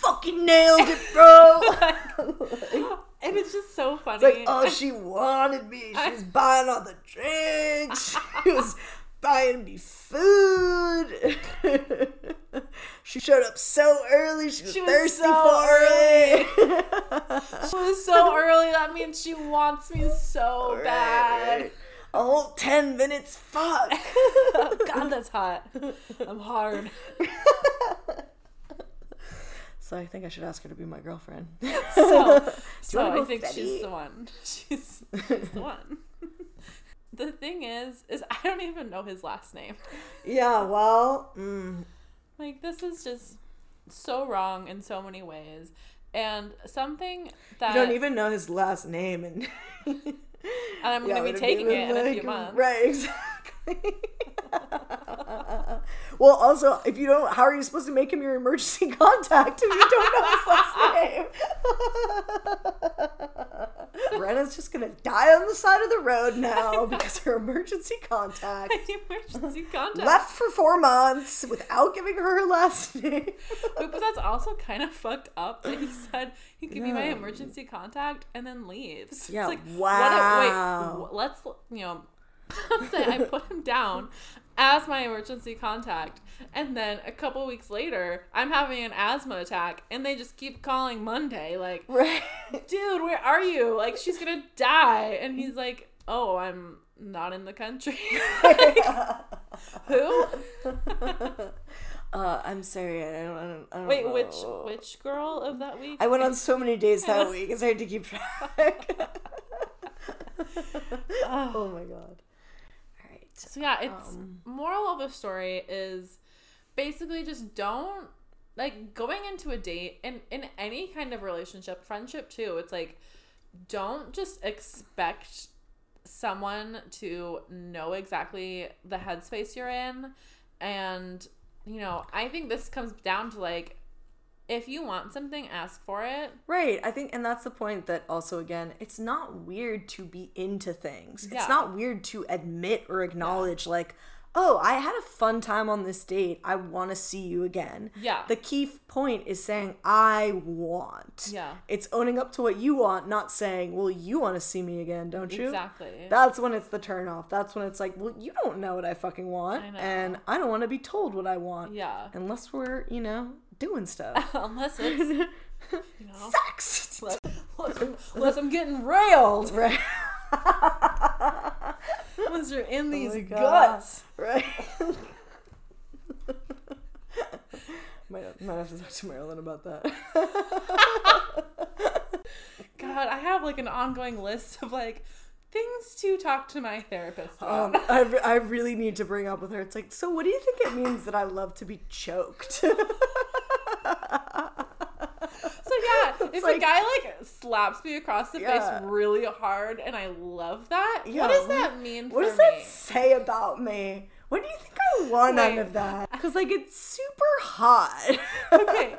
fucking nailed it, bro. [LAUGHS] And it's just so funny. It's like, oh, she wanted me. She was [LAUGHS] buying all the drinks. She was buying me food. [LAUGHS] she showed up so early. She was, She was thirsty so for it. It was so early. That means she wants me so bad. Right. A whole 10 minutes. Fuck. God, that's hot. I'm hard. So I think I should ask her to be my girlfriend. [LAUGHS] So, so I think steady? she's the one. [LAUGHS] She's, she's the one. [LAUGHS] the thing is, is I don't even know his last name. yeah, well, mm, Like this is just so wrong in so many ways. And something that you don't even know his last name. And and I'm Yeah, gonna be taking it in a few months. Right, exactly. Well, also, if you don't, how are you supposed to make him your emergency [LAUGHS] contact if you don't know his last name? [LAUGHS] Brenna's just gonna die on the side of the road now [LAUGHS] because her emergency contact Emergency contact. left for four months without giving her her last name. Wait, but that's also kind of fucked up that he said he could be my emergency contact and then leaves. Yeah, What if, wow. wait, let's, you know, let's say I put him down as my emergency contact, and then a couple weeks later, I'm having an asthma attack, and they just keep calling Monday, like, right. dude, where are you? Like, she's gonna die. And he's like, oh, I'm not in the country. [LAUGHS] Who? [LAUGHS] Uh, I'm sorry. I don't. I don't, I don't Wait, know. which which girl of that week? I went on so many dates that [LAUGHS] week. It's hard to keep track. oh my god. So yeah, it's Um, moral of the story is basically just don't like going into a date and in any kind of relationship, friendship too. It's like don't just expect someone to know exactly the headspace you're in and you know, I think this comes down to like if you want something, ask for it. Right. I think, and that's the point that also, again, it's not weird to be into things. Yeah. It's not weird to admit or acknowledge, like, oh, I had a fun time on this date. I want to see you again. Yeah. The key point is saying, I want. Yeah. It's owning up to what you want, not saying, well, you want to see me again, don't you? Exactly. That's when it's the turn off. That's when it's like, well, you don't know what I fucking want. I know. And I don't want to be told what I want. yeah. Unless we're, you know, doing stuff. [LAUGHS] Unless it's [LAUGHS] you know Sex! unless [LAUGHS] I'm, unless I'm getting railed. right. Once you're in these Oh guts. Right. might, might have to talk to Marilyn about that. God, I have like an ongoing list of like things to talk to my therapist about. Um, I, re- I really need to bring up with her. It's like, so what do you think it means that I love to be choked? Yeah, [LAUGHS] if like, a guy like slaps me across the Yeah. face really hard and I love that, Yeah, what does that mean what does that say about me? What do you think I want out of that? [LAUGHS] Because like it's super hot. [LAUGHS] Okay.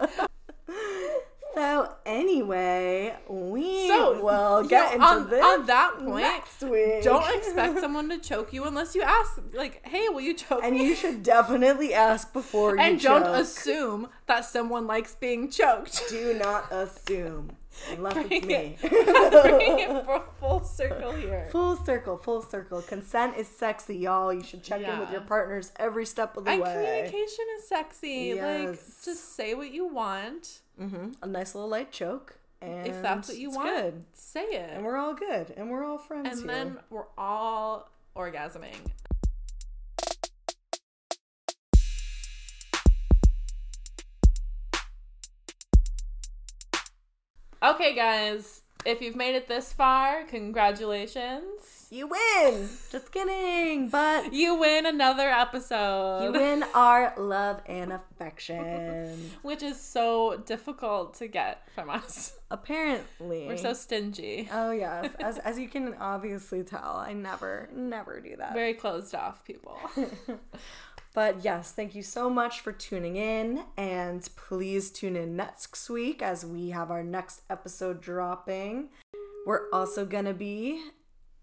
So anyway, we So, will you get know, into on, this on that point, next week. don't expect [LAUGHS] someone to choke you unless you ask, like, "Hey, will you choke and me?" And you should definitely ask before you and don't assume that someone likes being choked. Do not assume, unless it's Bring me. it- [LAUGHS] Bring it [LAUGHS] full- circle here. Full circle, full circle. Consent is sexy, y'all. You should check in with your partners every step of the way. And way. communication is sexy. Like, just say what you want. hmm A nice little light choke, and if that's what you want, good. say it. And we're all good, and we're all friends and here. then we're all orgasming. Okay, guys, if you've made it this far, congratulations. you win. Just kidding, but You win another episode. you win our love and affection. [LAUGHS] Which is so difficult to get from us. Apparently, We're so stingy. Oh yes, as as you can obviously tell, I never never do that. Very closed off people. [LAUGHS] But yes, thank you so much for tuning in, and please tune in next week as we have our next episode dropping. We're also gonna be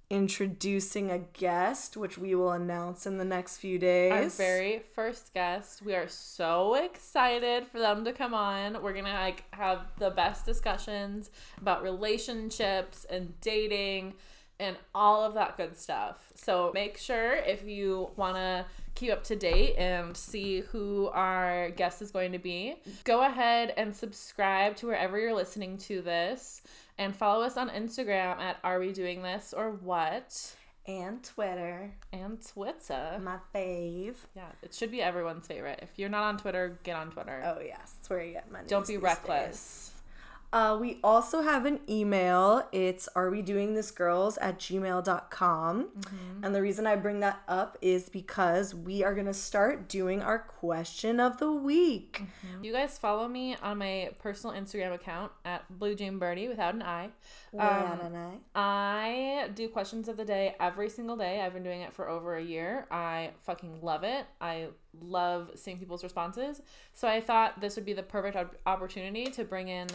introducing a guest, which we will announce in the next few days. Our very first guest. We are so excited for them to come on. We're gonna like have the best discussions about relationships and dating and all of that good stuff. So make sure if you wanna keep up to date and see who our guest is going to be, go ahead and subscribe to wherever you're listening to this. And follow us on Instagram at Are We Doing This or What? and Twitter, And Twitter. my fave. Yeah, it should be everyone's favorite. If you're not on Twitter, get on Twitter. Oh yes, that's where you get money. Don't be reckless. days. Uh, we also have an email. It's are we doing this girls at gmail.com. Mm-hmm. And the reason I bring that up is because we are going to start doing our question of the week. You guys follow me on my personal Instagram account at Blue Jane Birdie without an I. Rihanna and I. I do questions of the day every single day. I've been doing it for over a year. I fucking love it. I love seeing people's responses. So I thought this would be the perfect op- opportunity to bring in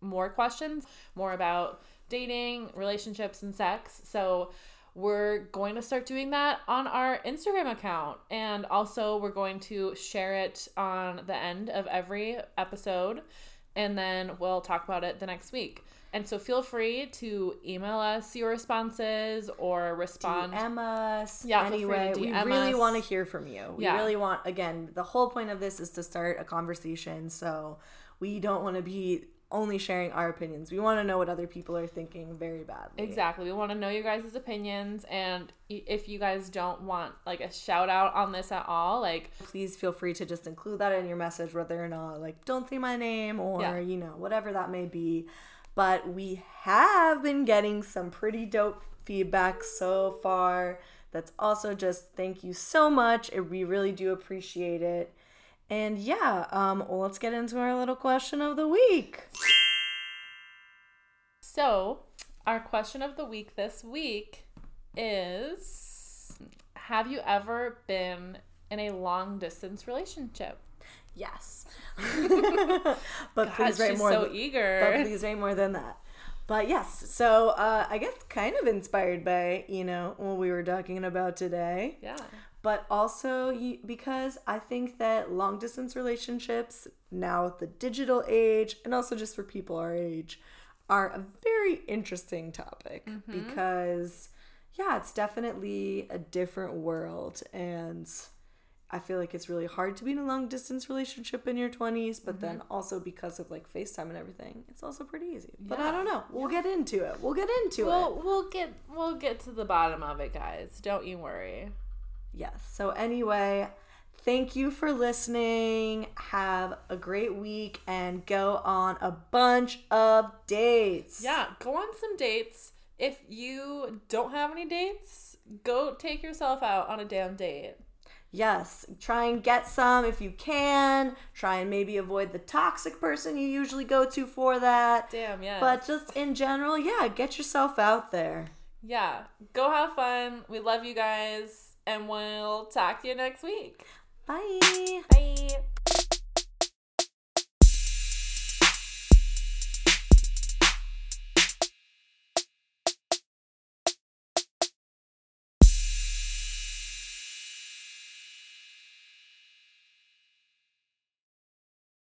more questions, more about dating, relationships, and sex. So we're going to start doing that on our Instagram account. And also, we're going to share it on the end of every episode. And then we'll talk about it the next week. And so feel free to email us your responses or respond. DM us. Yeah, feel free to anyway, we really us. want to hear from you. We Yeah. really want, again, the whole point of this is to start a conversation. So we don't want to be only sharing our opinions. We want to know what other people are thinking very badly. Exactly. We want to know your guys' opinions. And if you guys don't want like a shout out on this at all, like please feel free to just include that in your message, whether or not, like, don't say my name or, Yeah. you know, whatever that may be. But we have been getting some pretty dope feedback so far. That's also just thank you so much. We really do appreciate it. And yeah, um, well, let's get into our little question of the week. So, our question of the week this week is Have you ever been in a long distance relationship? Yes. [LAUGHS] but God, please write more. so th- eager. but please write more than that. But yes, so uh, I guess kind of inspired by you know what we were talking about today, yeah. But also you, because I think that long distance relationships now with the digital age and also just for people our age are a very interesting topic mm-hmm. because yeah, it's definitely a different world and I feel like it's really hard to be in a long distance relationship in your 20s, but then mm-hmm. also because of like FaceTime and everything, it's also pretty easy. But I don't know. We'll get into it. We'll get into We'll it. we'll get we'll get to the bottom of it, guys. Don't you worry. Yes. So anyway, thank you for listening. Have a great week and go on a bunch of dates. Yeah, go on some dates. If you don't have any dates, go take yourself out on a damn date. yes, try and get some if you can. Try and maybe avoid the toxic person you usually go to for that. Damn, yeah. But just in general, yeah, get yourself out there. yeah, go have fun. We love you guys, and we'll talk to you next week. Bye. Bye.